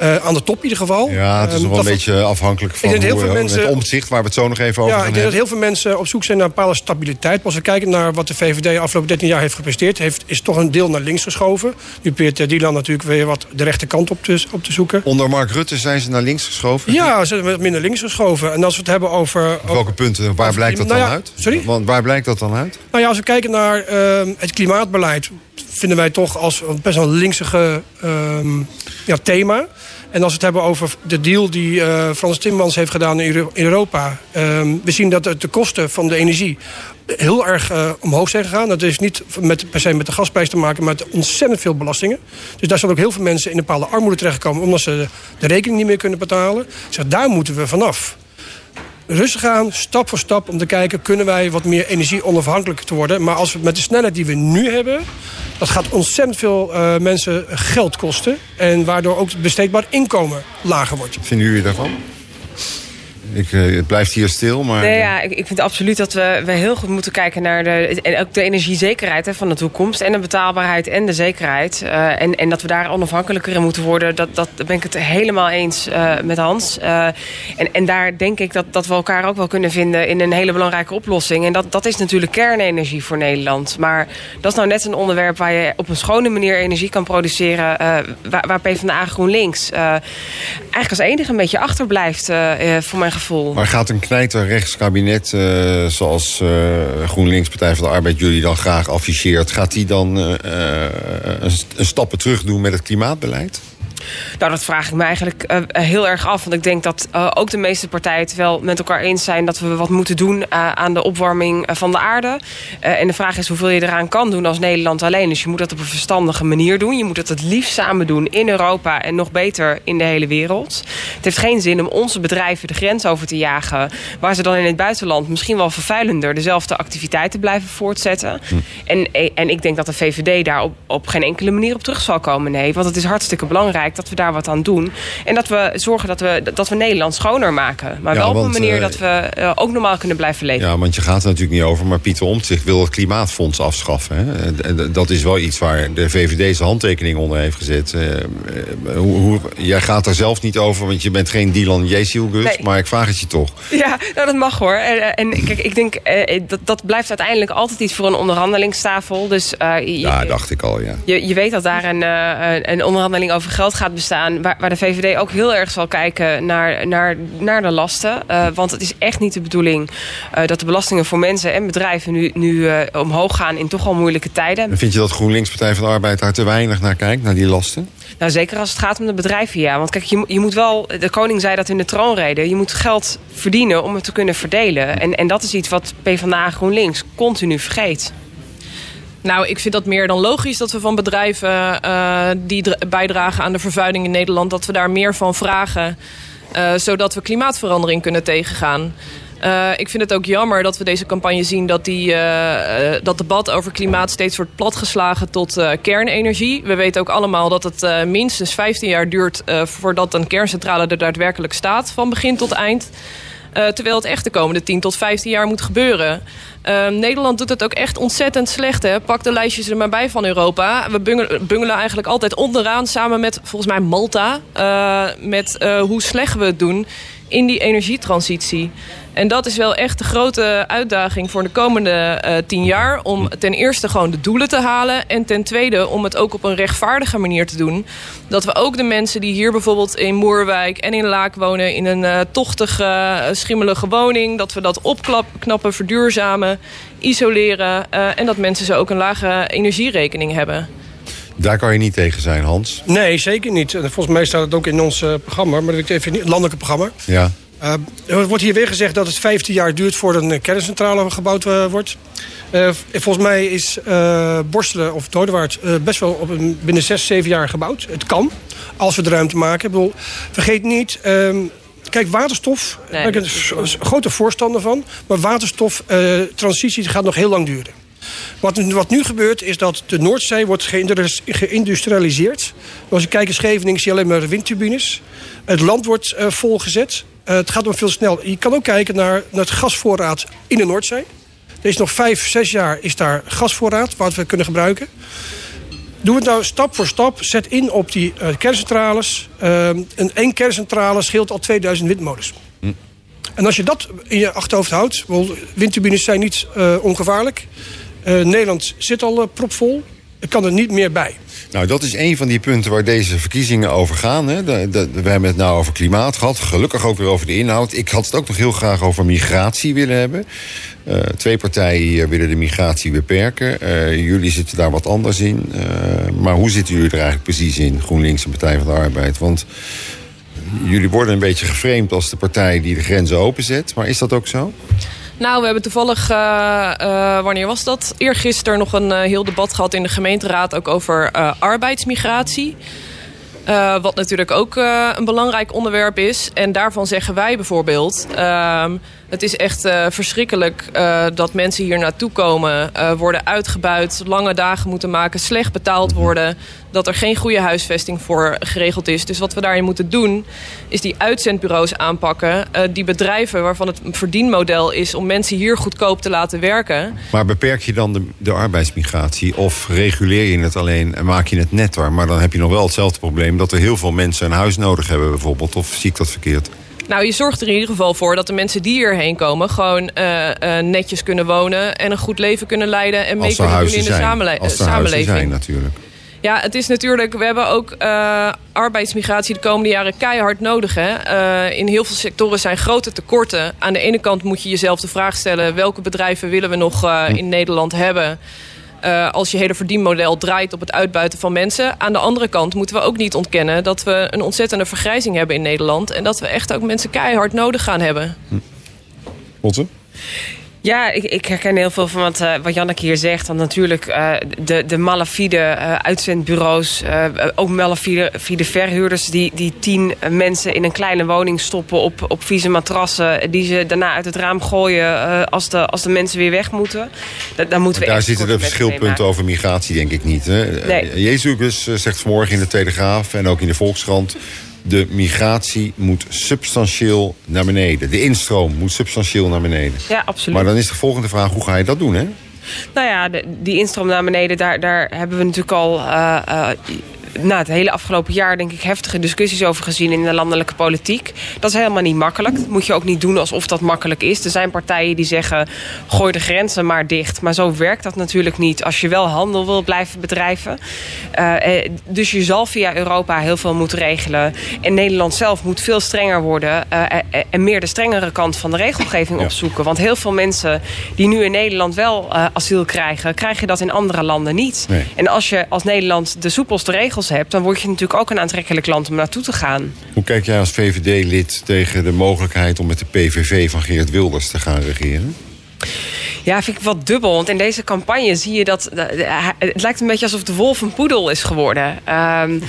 Uh, aan de top in ieder geval. Ja, het is nog wel een beetje afhankelijk van hoe, heel veel mensen, het omzicht... waar we het zo nog even over ja, gaan ik denk dat heel veel mensen op zoek zijn naar een bepaalde stabiliteit. Als we kijken naar wat de VVD de afgelopen 13 jaar heeft gepresteerd... Heeft, is toch een deel naar links geschoven. Nu probeert Dylan natuurlijk weer wat de rechterkant op te, op te zoeken. Onder Mark Rutte zijn ze naar links geschoven? Ja, ze zijn wat minder links geschoven. En als we het hebben over... Op welke punten? Waar blijkt dat nou dan ja, uit? Sorry? Want waar blijkt dat dan uit? Nou ja, als we kijken naar uh, het klimaatbeleid... vinden wij toch als best wel linksige uh, ja, thema... En als we het hebben over de deal die uh, Frans Timmermans heeft gedaan in, Euro in Europa. Um, we zien dat de kosten van de energie heel erg uh, omhoog zijn gegaan. Dat is niet met, per se met de gasprijs te maken, maar met ontzettend veel belastingen. Dus daar zullen ook heel veel mensen in een bepaalde armoede terechtkomen... omdat ze de, de rekening niet meer kunnen betalen. Dus daar moeten we vanaf rustig aan, stap voor stap, om te kijken... kunnen wij wat meer energie onafhankelijk te worden. Maar als we met de snelheid die we nu hebben... dat gaat ontzettend veel uh, mensen geld kosten. En waardoor ook het besteedbaar inkomen lager wordt. Vinden jullie daarvan? Ik, uh, het blijft hier stil, maar... Nee, ja, ik, ik vind absoluut dat we, we heel goed moeten kijken naar de, en ook de energiezekerheid hè, van de toekomst. En de betaalbaarheid en de zekerheid. Uh, en, en dat we daar onafhankelijker in moeten worden. Dat, dat ben ik het helemaal eens uh, met Hans. en, en daar denk ik dat, dat we elkaar ook wel kunnen vinden in een hele belangrijke oplossing. En dat, dat is natuurlijk kernenergie voor Nederland. Maar dat is nou net een onderwerp waar je op een schone manier energie kan produceren. waar, waar PvdA GroenLinks eigenlijk als enige een beetje achterblijft voor mijn Maar gaat een knijterrechtskabinet, uh, zoals uh, GroenLinks Partij van de Arbeid jullie dan graag afficheert, gaat die dan uh, een, een stappen terug doen met het klimaatbeleid? Nou, dat vraag ik me eigenlijk uh, heel erg af. Want ik denk dat uh, ook de meeste partijen het wel met elkaar eens zijn... dat we wat moeten doen uh, aan de opwarming van de aarde. en de vraag is hoeveel je eraan kan doen als Nederland alleen. Dus je moet dat op een verstandige manier doen. Je moet het het liefst samen doen in Europa en nog beter in de hele wereld. Het heeft geen zin om onze bedrijven de grens over te jagen... waar ze dan in het buitenland misschien wel vervuilender... dezelfde activiteiten blijven voortzetten. Hm. En, en ik denk dat de VVD daar op, op geen enkele manier op terug zal komen. Nee, want het is hartstikke belangrijk dat we daar wat aan doen. En dat we zorgen dat we, dat we Nederland schoner maken. Maar Ja, wel op want, een manier eh, dat we uh, ook normaal kunnen blijven leven. Ja, want je gaat er natuurlijk niet over. Maar Pieter Omtzigt wil het klimaatfonds afschaffen. Hè? Dat is wel iets waar de VVD zijn handtekening onder heeft gezet. Uh, hoe, hoe, jij gaat daar zelf niet over, want je bent geen Dylan Jezielgus. Nee. Maar ik vraag het je toch. Ja, nou dat mag hoor. En, en kijk, ik denk uh, dat, dat blijft uiteindelijk altijd iets voor een onderhandelingstafel. Dus, je, Ja, dacht ik al, ja. Je, je weet dat daar een, een onderhandeling over geld gaat bestaan. Waar, waar de VVD ook heel erg zal kijken naar, naar, naar de lasten. Uh, want het is echt niet de bedoeling uh, dat de belastingen voor mensen en bedrijven nu, nu uh, omhoog gaan in toch al moeilijke tijden. En vind je dat GroenLinks Partij van de Arbeid daar te weinig naar kijkt, naar die lasten? Nou, zeker als het gaat om de bedrijven, ja. Want kijk, je, je moet wel, de koning zei dat in de troonrede, je moet geld verdienen om het te kunnen verdelen. En, en dat is iets wat PvdA GroenLinks continu vergeet. Nou, ik vind dat meer dan logisch dat we van bedrijven uh, die bijdragen aan de vervuiling in Nederland, dat we daar meer van vragen, uh, zodat we klimaatverandering kunnen tegengaan. Uh, ik vind het ook jammer dat we deze campagne zien dat die, dat debat over klimaat steeds wordt platgeslagen tot kernenergie. We weten ook allemaal dat het minstens 15 jaar duurt voordat een kerncentrale er daadwerkelijk staat, van begin tot eind. Uh, terwijl het echt de komende 10 tot 15 jaar moet gebeuren. Uh, Nederland doet het ook echt ontzettend slecht. Hè? Pak de lijstjes er maar bij van Europa. We bungelen, eigenlijk altijd onderaan samen met volgens mij Malta. Uh, met hoe slecht we het doen in die energietransitie. En dat is wel echt de grote uitdaging voor de komende eh, tien jaar. Om ten eerste gewoon de doelen te halen. En ten tweede om het ook op een rechtvaardige manier te doen. Dat we ook de mensen die hier bijvoorbeeld in Moerwijk en in Laak wonen... in een uh, tochtige, uh, schimmelige woning... dat we dat opknappen, verduurzamen, isoleren... En dat mensen zo ook een lage energierekening hebben. Daar kan je niet tegen zijn, Hans. Nee, zeker niet. Volgens mij staat het ook in ons uh, programma, maar dat ik even niet, het landelijke programma. Ja. Uh, er wordt hier weer gezegd dat het 15 jaar duurt voordat een kerncentrale gebouwd uh, wordt. Uh, volgens mij is Borstelen of Dodewaard best wel op een, binnen 6, 7 jaar gebouwd. Het kan, als we de ruimte maken. Ik bedoel, vergeet niet... Um, Kijk, waterstof, nee, daar ben ik een grote voorstander van. Maar waterstoftransitie gaat nog heel lang duren. Wat, wat, nu gebeurt is dat de Noordzee wordt geïndustrialiseerd. Als je kijkt in Scheveningen zie je alleen maar windturbines. Het land wordt uh, volgezet. Uh, het gaat om veel sneller. Je kan ook kijken naar, naar het gasvoorraad in de Noordzee. Er is nog vijf, zes jaar is daar gasvoorraad wat we kunnen gebruiken. Doe het nou stap voor stap. Zet in op die uh, kerncentrales. een één kerncentrale scheelt al 2000 windmolens. Hm. En als je dat in je achterhoofd houdt... windturbines zijn niet ongevaarlijk... Uh, Nederland zit al uh, propvol. Er kan er niet meer bij. Nou, dat is een van die punten waar deze verkiezingen over gaan. Hè. We hebben het nou over klimaat gehad. Gelukkig ook weer over de inhoud. Ik had het ook nog heel graag over migratie willen hebben. Uh, twee partijen willen de migratie beperken. jullie zitten daar wat anders in. maar hoe zitten jullie er eigenlijk precies in? GroenLinks en Partij van de Arbeid. Want jullie worden een beetje geframed als de partij die de grenzen openzet. Maar is dat ook zo? Nou, we hebben toevallig, uh, uh, wanneer was dat? Eergisteren nog een uh, heel debat gehad in de gemeenteraad ook over arbeidsmigratie. wat natuurlijk ook een belangrijk onderwerp is. En daarvan zeggen wij bijvoorbeeld... Ehm, het is echt uh, verschrikkelijk uh, dat mensen hier naartoe komen, uh, worden uitgebuit, lange dagen moeten maken, slecht betaald worden. Dat er geen goede huisvesting voor geregeld is. Dus wat we daarin moeten doen, is die uitzendbureaus aanpakken. die bedrijven waarvan het verdienmodel is om mensen hier goedkoop te laten werken. Maar beperk je dan de, de arbeidsmigratie of reguleer je het alleen en maak je het netter? Maar dan heb je nog wel hetzelfde probleem dat er heel veel mensen een huis nodig hebben bijvoorbeeld. Of zie ik dat verkeerd? Nou, je zorgt er in ieder geval voor dat de mensen die hierheen komen... gewoon uh, uh, netjes kunnen wonen en een goed leven kunnen leiden... en mee kunnen doen in de samenle Als samenleving. zijn natuurlijk. Ja, het is natuurlijk... We hebben ook uh, arbeidsmigratie de komende jaren keihard nodig. Hè? Uh, in heel veel sectoren zijn grote tekorten. Aan de ene kant moet je jezelf de vraag stellen... welke bedrijven willen we nog uh, hm. in Nederland hebben... Uh, als je hele verdienmodel draait op het uitbuiten van mensen. Aan de andere kant moeten we ook niet ontkennen... dat we een ontzettende vergrijzing hebben in Nederland... en dat we echt ook mensen keihard nodig gaan hebben. Hm. Ja, ik, ik, herken heel veel van wat, uh, wat Janneke hier zegt. Want natuurlijk uh, de, de malafide uh, uitzendbureaus, ook malafide verhuurders... Die, die tien mensen in een kleine woning stoppen op, op vieze matrassen... die ze daarna uit het raam gooien als, de, als de mensen weer weg moeten. Da, daar moeten we daar zitten de verschilpunten over migratie denk ik niet. Hè? Nee. Jezus zegt vanmorgen in de Telegraaf en ook in de Volkskrant de migratie moet substantieel naar beneden. De instroom moet substantieel naar beneden. Ja, absoluut. Maar dan is de volgende vraag, hoe ga je dat doen, hè? Nou ja, de, die instroom naar beneden, daar, daar hebben we natuurlijk al... Uh, uh, nou, het hele afgelopen jaar denk ik heftige discussies over gezien in de landelijke politiek. Dat is helemaal niet makkelijk. Dat moet je ook niet doen alsof dat makkelijk is. Er zijn partijen die zeggen, gooi de grenzen maar dicht. Maar zo werkt dat natuurlijk niet als je wel handel wil blijven bedrijven. Uh, dus je zal via Europa heel veel moeten regelen. En Nederland zelf moet veel strenger worden. Uh, en meer de strengere kant van de regelgeving ja. opzoeken. Want heel veel mensen die nu in Nederland wel asiel krijgen... krijgen dat in andere landen niet. Nee. En als je als Nederland de soepelste regels hebt... dan word je natuurlijk ook een aantrekkelijk land om naartoe te gaan. Hoe kijk jij als VVD-lid tegen de mogelijkheid... om met de PVV van Geert Wilders te gaan regeren? Ja, vind ik wat dubbel. Want in deze campagne zie je dat... Het lijkt een beetje alsof de wolf een poedel is geworden. Um,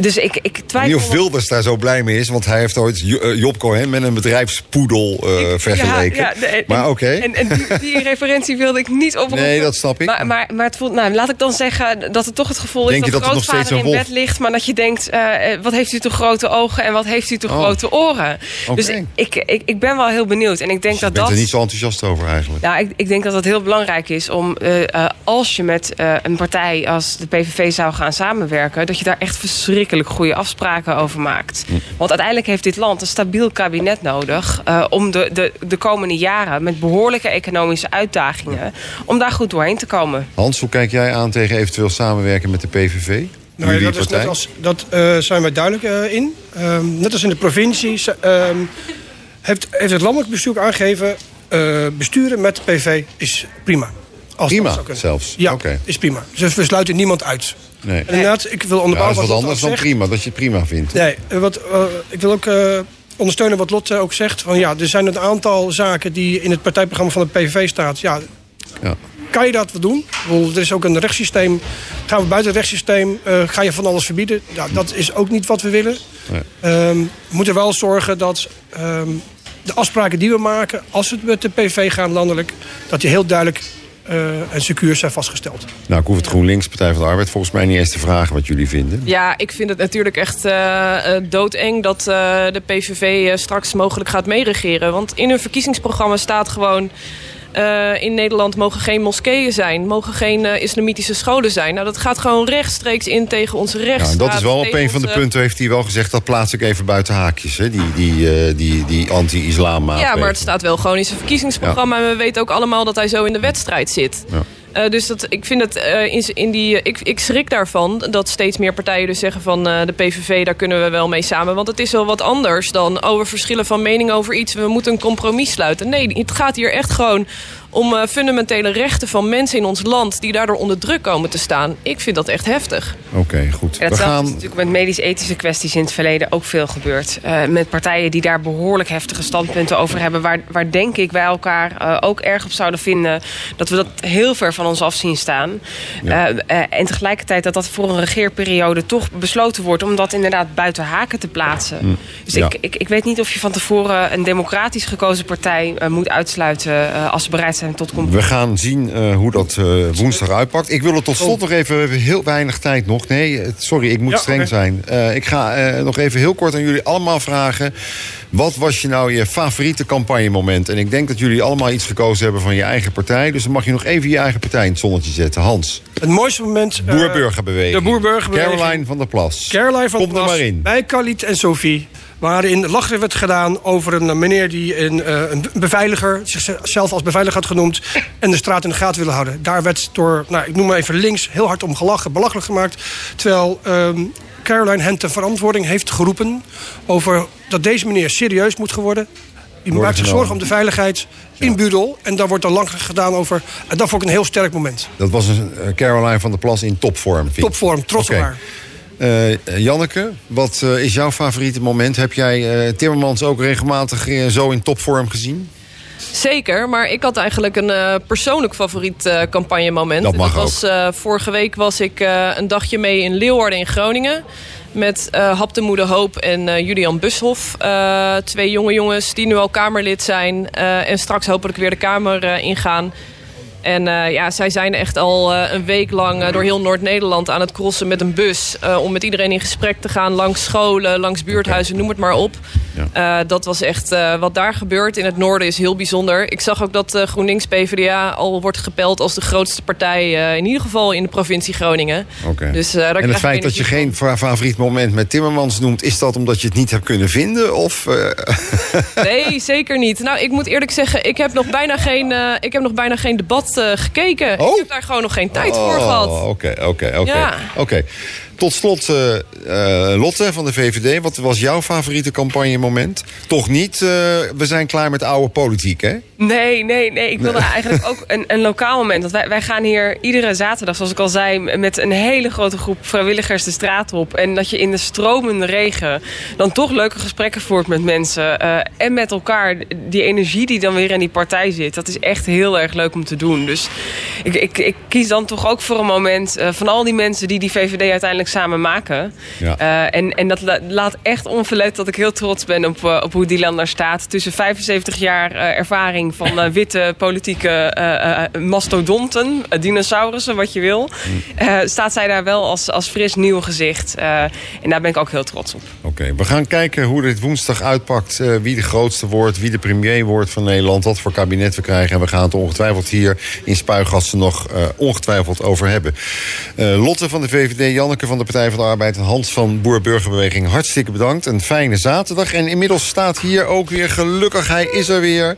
dus ik, ik twijfel... Niet of Wilders daar zo blij mee is, want hij heeft ooit Job Cohen met een bedrijfspoedel uh, ik, vergeleken. Ja, ja, de, maar oké. Okay. En, en die, die, (laughs) referentie wilde ik niet oproepen. Nee, dat snap ik. Maar, maar, maar het voelt, nou, laat ik dan zeggen dat het toch het gevoel Denk is dat, dat de grootvader in bed ligt, maar dat je denkt, uh, wat heeft u toch grote ogen en wat heeft u toch oh. grote oren? Okay. Dus ik, ik, ik ben wel heel benieuwd. En ik denk dus dat je bent dat... er niet zo enthousiast over eigenlijk. Nou, ik, ik ik denk dat het heel belangrijk is om, uh, uh, als je met uh, een partij als de PVV zou gaan samenwerken, dat je daar echt verschrikkelijk goede afspraken over maakt. Hm. Want uiteindelijk heeft dit land een stabiel kabinet nodig om de, de, de komende jaren met behoorlijke economische uitdagingen, om daar goed doorheen te komen. Hans, hoe kijk jij aan tegen eventueel samenwerken met de PVV? Nou, ja, dat is net als, dat uh, zijn wij duidelijk uh, in. Um, net als in de provincie um, heeft, heeft het landelijk bestuur aangegeven... Uh, besturen met de PV is prima. Als prima, zelfs? Ja, okay. is prima. Dus we sluiten niemand uit. Nee. En inderdaad, ik wil onderbouwen ja, dat is wat anders dan zegt. prima, dat je het prima vindt. Nee, wat, ik wil ook ondersteunen wat Lotte ook zegt. Van, ja, er zijn een aantal zaken die in het partijprogramma van de PVV staat. Ja, ja kan je dat doen? Er is ook een rechtssysteem. Gaan we buiten het rechtssysteem, uh, ga je van alles verbieden? Ja, dat is ook niet wat we willen. Nee. Um, we moeten wel zorgen dat um, de afspraken die we maken... als we met de PV gaan landelijk... dat die heel duidelijk uh, en secuur zijn vastgesteld. Nou, ik hoef het GroenLinks, Partij van de Arbeid... volgens mij niet eens te vragen wat jullie vinden. Ja, ik vind het natuurlijk echt uh, doodeng... dat de PVV straks mogelijk gaat meeregeren. Want in hun verkiezingsprogramma staat gewoon... Uh, in Nederland mogen geen moskeeën zijn, mogen geen uh, islamitische scholen zijn. Nou, dat gaat gewoon rechtstreeks in tegen onze rechtsstaat. Ja, dat is wel op een van de punten, heeft hij wel gezegd... dat plaats ik even buiten haakjes, hè? die, die, uh, die, die anti-islam Ja, maar het staat wel gewoon in zijn verkiezingsprogramma... Ja. en we weten ook allemaal dat hij zo in de wedstrijd zit. Ja. Uh, dus dat, ik vind het uh, in, in, die. Ik, ik schrik daarvan dat steeds meer partijen dus zeggen van de PVV, daar kunnen we wel mee samen. Want het is wel wat anders dan. Oh, we verschillen van mening over iets. We moeten een compromis sluiten. Nee, het gaat hier echt gewoon om uh, fundamentele rechten van mensen in ons land... die daardoor onder druk komen te staan. Ik vind dat echt heftig. Oké, okay, goed. En we gaan... is natuurlijk met medisch-ethische kwesties in het verleden ook veel gebeurd. Uh, met partijen die daar behoorlijk heftige standpunten over hebben... waar, waar denk ik wij elkaar uh, ook erg op zouden vinden... dat we dat heel ver van ons af zien staan. Ja. en tegelijkertijd dat dat voor een regeerperiode toch besloten wordt... om dat inderdaad buiten haken te plaatsen. Mm. Dus ja. ik, ik, ik weet niet of je van tevoren een democratisch gekozen partij moet uitsluiten... als ze bereid zijn tot We gaan zien uh, hoe dat uh, woensdag uitpakt. Ik wil het tot slot nog even, we hebben heel weinig tijd nog. Nee, sorry, ik moet ja, streng okay. zijn. Uh, ik ga nog even heel kort aan jullie allemaal vragen. Wat was je nou je favoriete campagnemoment? En ik denk dat jullie allemaal iets gekozen hebben van je eigen partij. Dus dan mag je nog even je eigen partij in het zonnetje zetten. Hans. Het mooiste moment... Boerburgerbeweging. De Boerburgerbeweging. Caroline van der Plas. Caroline van der Plas. er maar in. Bij Khalid en Sophie waarin lachen werd gedaan over een meneer die een, uh, een beveiliger, zichzelf als beveiliger had genoemd, en de straat in de gaten willen houden. Daar werd door, nou, ik noem maar even links, heel hard om gelachen, belachelijk gemaakt. Terwijl um, Caroline hen ten verantwoording heeft geroepen over dat deze meneer serieus moet worden. Die maakt zich zorgen om de veiligheid in Budel. En daar wordt dan lang gedaan over. En dat vond ik een heel sterk moment. Dat was een Caroline van der Plas in topvorm. Topvorm, trots okay. op haar. Uh, Janneke, wat uh, is jouw favoriete moment? Heb jij uh, Timmermans ook regelmatig zo in topvorm gezien? Zeker, maar ik had eigenlijk een uh, persoonlijk favoriet uh, campagnemoment. Dat mag dat was, uh, vorige week was ik een dagje mee in Leeuwarden in Groningen. Met Hap de Moeder Hoop en Julian Bushoff. twee jonge jongens die nu al Kamerlid zijn. en straks hopelijk weer de Kamer ingaan. En uh, ja, zij zijn echt al uh, een week lang uh, door heel Noord-Nederland aan het crossen met een bus. om met iedereen in gesprek te gaan langs scholen, langs buurthuizen, noem het maar op. Ja. dat was echt wat daar gebeurt in het noorden is heel bijzonder. Ik zag ook dat GroenLinks PvdA al wordt gepeld als de grootste partij. in ieder geval in de provincie Groningen. Okay. Dus, en het feit dat je geen favoriet moment met Timmermans noemt... is dat omdat je het niet hebt kunnen vinden? Of, nee, zeker niet. Nou, ik moet eerlijk zeggen, ik heb nog bijna geen, ik heb nog bijna geen debat gekeken. Oh? Ik heb daar gewoon nog geen tijd oh, voor gehad. Oké, oké, oké. Tot slot, uh, uh, Lotte van de VVD. Wat was jouw favoriete campagnemoment? Toch niet, uh, we zijn klaar met oude politiek, hè? Nee, nee, nee. Ik wilde eigenlijk ook een, een lokaal moment. Want wij, wij gaan hier iedere zaterdag, zoals ik al zei... met een hele grote groep vrijwilligers de straat op. En dat je in de stromende regen dan toch leuke gesprekken voert met mensen. en met elkaar. Die energie die dan weer in die partij zit. Dat is echt heel erg leuk om te doen. Dus ik, ik, ik kies dan toch ook voor een moment... van al die mensen die die VVD uiteindelijk samen maken. Ja. Eh, en, en dat la- laat echt onverlet dat ik heel trots ben op, eh, op hoe Dylan daar staat. Tussen 75 jaar eh, ervaring van witte politieke mastodonten, dinosaurussen, wat je wil. eh, staat zij daar wel als, als fris nieuw gezicht. En daar ben ik ook heel trots op. Oké, we gaan kijken hoe dit woensdag uitpakt. wie de grootste wordt, wie de premier wordt van Nederland. Wat voor kabinet we krijgen. En we gaan het ongetwijfeld hier in Spuigasten nog ongetwijfeld over hebben. Lotte van de VVD, Janneke van de Partij van de Arbeid... en Hans van Boer-Burgerbeweging, hartstikke bedankt. Een fijne zaterdag. En inmiddels staat hier ook weer, gelukkig hij is er weer...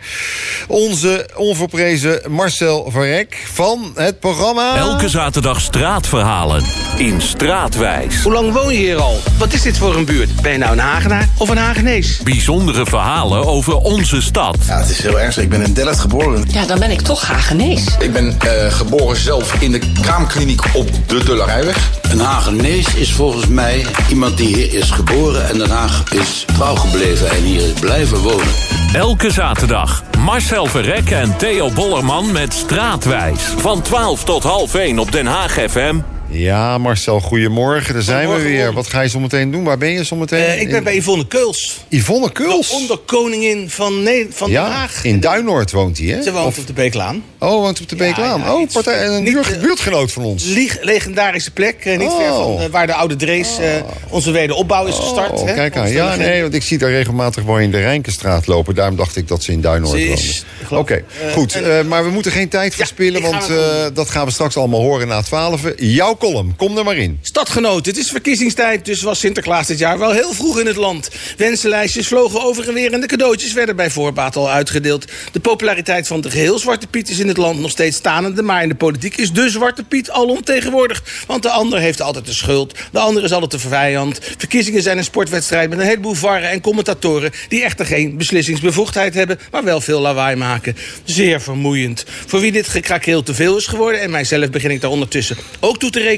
onze onverprezen Marcel Verrek van het programma... Elke zaterdag straatverhalen in Straatwijs. Hoe lang woon je hier al? Wat is dit voor een buurt? Ben je nou een Hagenaar of een Hagenees? Bijzondere verhalen over onze stad. Ja, het is heel ernstig. Ik ben in Delft geboren. Ja, dan ben ik toch Hagenees. Ik ben eh, geboren zelf in de kraamkliniek op de Dullerarijweg. Een Hagenees is volgens mij iemand die hier is geboren en Den Haag is trouw gebleven en hier is blijven wonen. Elke zaterdag Marcel Verrek en Theo Bollerman met Straatwijs. Van 12 tot half 1 op Den Haag FM. Ja, Marcel, goedemorgen. Daar zijn we weer. Wat ga je zo meteen doen? Waar ben je zo meteen? Eh, ik ben bij Yvonne Keuls. Yvonne Kuls. De onderkoningin van, ne van Den Ja, Haag. in Duinoord woont hij, hè? Ze woont Of- op de Beeklaan. Oh, woont op de Beeklaan. ja, oh, iets- partij, een niet, buurtgenoot van ons. Legendarische plek, eh, niet Oh. ver van eh, waar de oude Drees eh, onze wederopbouw is gestart. Oh, hè, kijk aan. Ja, nee, want ik zie daar regelmatig wel in de Rijnkenstraat lopen. Daarom dacht ik dat ze in Duinoord geloof- Oké, goed. en- maar we moeten geen tijd verspillen, want dat gaan we straks allemaal horen na 12. Jouw column, kom er maar in. Stadgenoten, het is verkiezingstijd, dus was Sinterklaas dit jaar wel heel vroeg in het land. Wensenlijstjes vlogen over en weer en de cadeautjes werden bij voorbaat al uitgedeeld. De populariteit van de geheel Zwarte Piet is in het land nog steeds stanende, maar in de politiek is de Zwarte Piet alomtegenwoordig. Want de ander heeft altijd de schuld, de ander is altijd de vijand. Verkiezingen zijn een sportwedstrijd met een heleboel varren en commentatoren die echter geen beslissingsbevoegdheid hebben, maar wel veel lawaai maken. Zeer vermoeiend. Voor wie dit gekrakeel te veel is geworden, en mijzelf begin ik daar ondertussen ook toe te rekenen,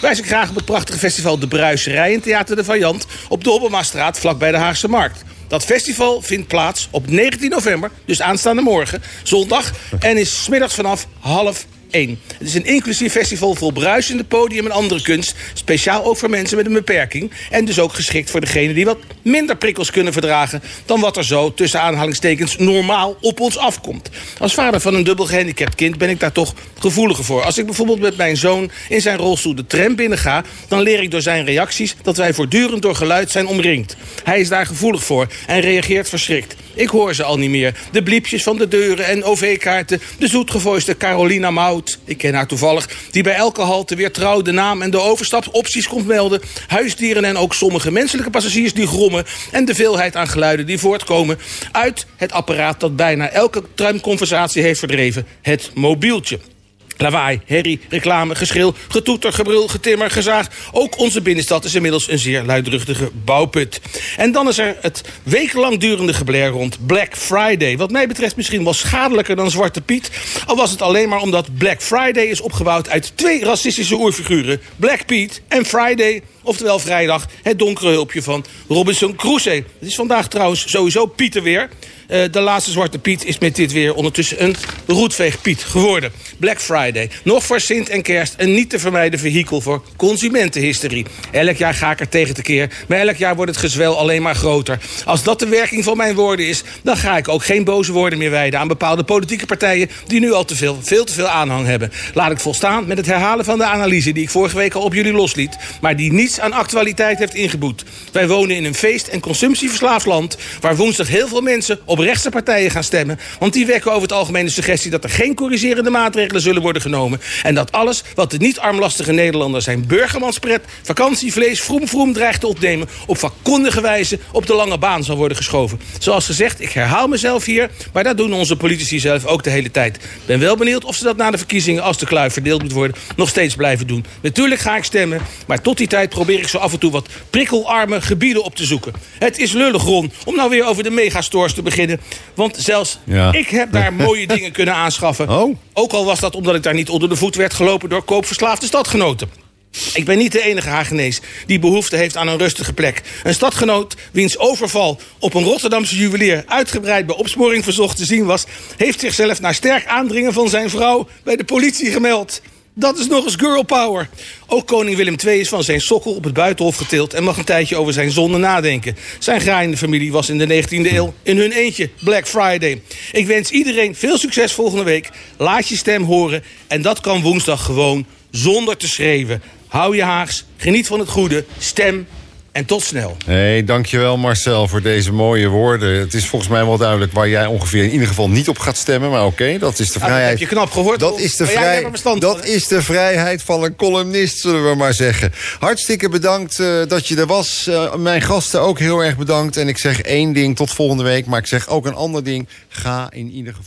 wijs ik graag op het prachtige festival De Bruiserij in Theater de Vajant op de Obermastraat vlakbij de Haagse Markt. Dat festival vindt plaats op 19 november, dus aanstaande morgen, zondag, en is smiddags vanaf half 1. Het is een inclusief festival vol bruisende podium en andere kunst. Speciaal ook voor mensen met een beperking. En dus ook geschikt voor degenen die wat minder prikkels kunnen verdragen... dan wat er zo, tussen aanhalingstekens, normaal op ons afkomt. Als vader van een dubbel gehandicapt kind ben ik daar toch gevoeliger voor. Als ik bijvoorbeeld met mijn zoon in zijn rolstoel de tram binnenga... dan leer ik door zijn reacties dat wij voortdurend door geluid zijn omringd. Hij is daar gevoelig voor en reageert verschrikt. Ik hoor ze al niet meer. De bliepjes van de deuren en OV-kaarten. De zoetgevoiste Carolina Ik ken haar toevallig. Die bij elke halte weer trouw de naam en de overstapsopties komt melden. Huisdieren en ook sommige menselijke passagiers die grommen. En de veelheid aan geluiden die voortkomen uit het apparaat dat bijna elke tramconversatie heeft verdreven. Het mobieltje. Lawaai, herrie, reclame, geschil, getoeter, gebrul, getimmer, gezaag. Ook onze binnenstad is inmiddels een zeer luidruchtige bouwput. En dan is er het wekenlang durende gebler rond Black Friday. Wat mij betreft misschien wel schadelijker dan Zwarte Piet. Al was het alleen maar omdat Black Friday is opgebouwd uit twee racistische oerfiguren. Black Pete en Friday, oftewel vrijdag, het donkere hulpje van Robinson Crusoe. Het is vandaag trouwens sowieso Pieter weer. Eh, de laatste Zwarte Piet is met dit weer ondertussen een roetveegpiet geworden. Black Friday. Nog voor Sint en Kerst een niet te vermijden vehikel voor consumentenhysterie. Elk jaar ga ik er tegen te keer, maar elk jaar wordt het gezwel alleen maar groter. Als dat de werking van mijn woorden is, dan ga ik ook geen boze woorden meer wijden aan bepaalde politieke partijen die nu al te veel, veel te veel aanhang hebben. Laat ik volstaan met het herhalen van de analyse die ik vorige week al op jullie losliet, maar die niets aan actualiteit heeft ingeboet. Wij wonen in een feest- en consumptieverslaafd land waar woensdag heel veel mensen op rechtse partijen gaan stemmen, want die wekken over het algemeen de suggestie dat er geen corrigerende maatregelen zullen worden genomen en dat alles wat de niet-armlastige Nederlander zijn burgermanspret, vakantievlees, vroem vroem dreigt te opnemen, op vakkundige wijze op de lange baan zal worden geschoven. Zoals gezegd, ik herhaal mezelf hier, maar dat doen onze politici zelf ook de hele tijd. Ben wel benieuwd of ze dat na de verkiezingen, als de kluif verdeeld moet worden, nog steeds blijven doen. Natuurlijk ga ik stemmen, maar tot die tijd probeer ik zo af en toe wat prikkelarme gebieden op te zoeken. Het is lullig, Ron, om nou weer over de megastores te beginnen. Want zelfs Ja. ik heb daar (laughs) mooie dingen kunnen aanschaffen. Oh. Ook al was dat omdat ik daar niet onder de voet werd gelopen door koopverslaafde stadgenoten. Ik ben niet de enige Hagenees die behoefte heeft aan een rustige plek. Een stadgenoot wiens overval op een Rotterdamse juwelier... uitgebreid bij opsporing verzocht te zien was... heeft zichzelf na sterk aandringen van zijn vrouw bij de politie gemeld. Dat is nog eens girl power. Ook koning Willem II is van zijn sokkel op het buitenhof getild... en mag een tijdje over zijn zonde nadenken. Zijn graaiende familie was in de 19e eeuw in hun eentje Black Friday. Ik wens iedereen veel succes volgende week. Laat je stem horen en dat kan woensdag gewoon zonder te schreeuwen. Hou je haags, geniet van het goede, stem en tot snel. Hey, dankjewel Marcel voor deze mooie woorden. Het is volgens mij wel duidelijk waar jij ongeveer in ieder geval niet op gaat stemmen. Maar oké, dat is de Ah, vrijheid. heb je knap gehoord, Dat is de, vrij... dat is de vrijheid van een columnist, zullen we maar zeggen. Hartstikke bedankt eh, dat je er was. Eh, mijn gasten ook heel erg bedankt. En ik zeg één ding tot volgende week. Maar ik zeg ook een ander ding. Ga in ieder geval.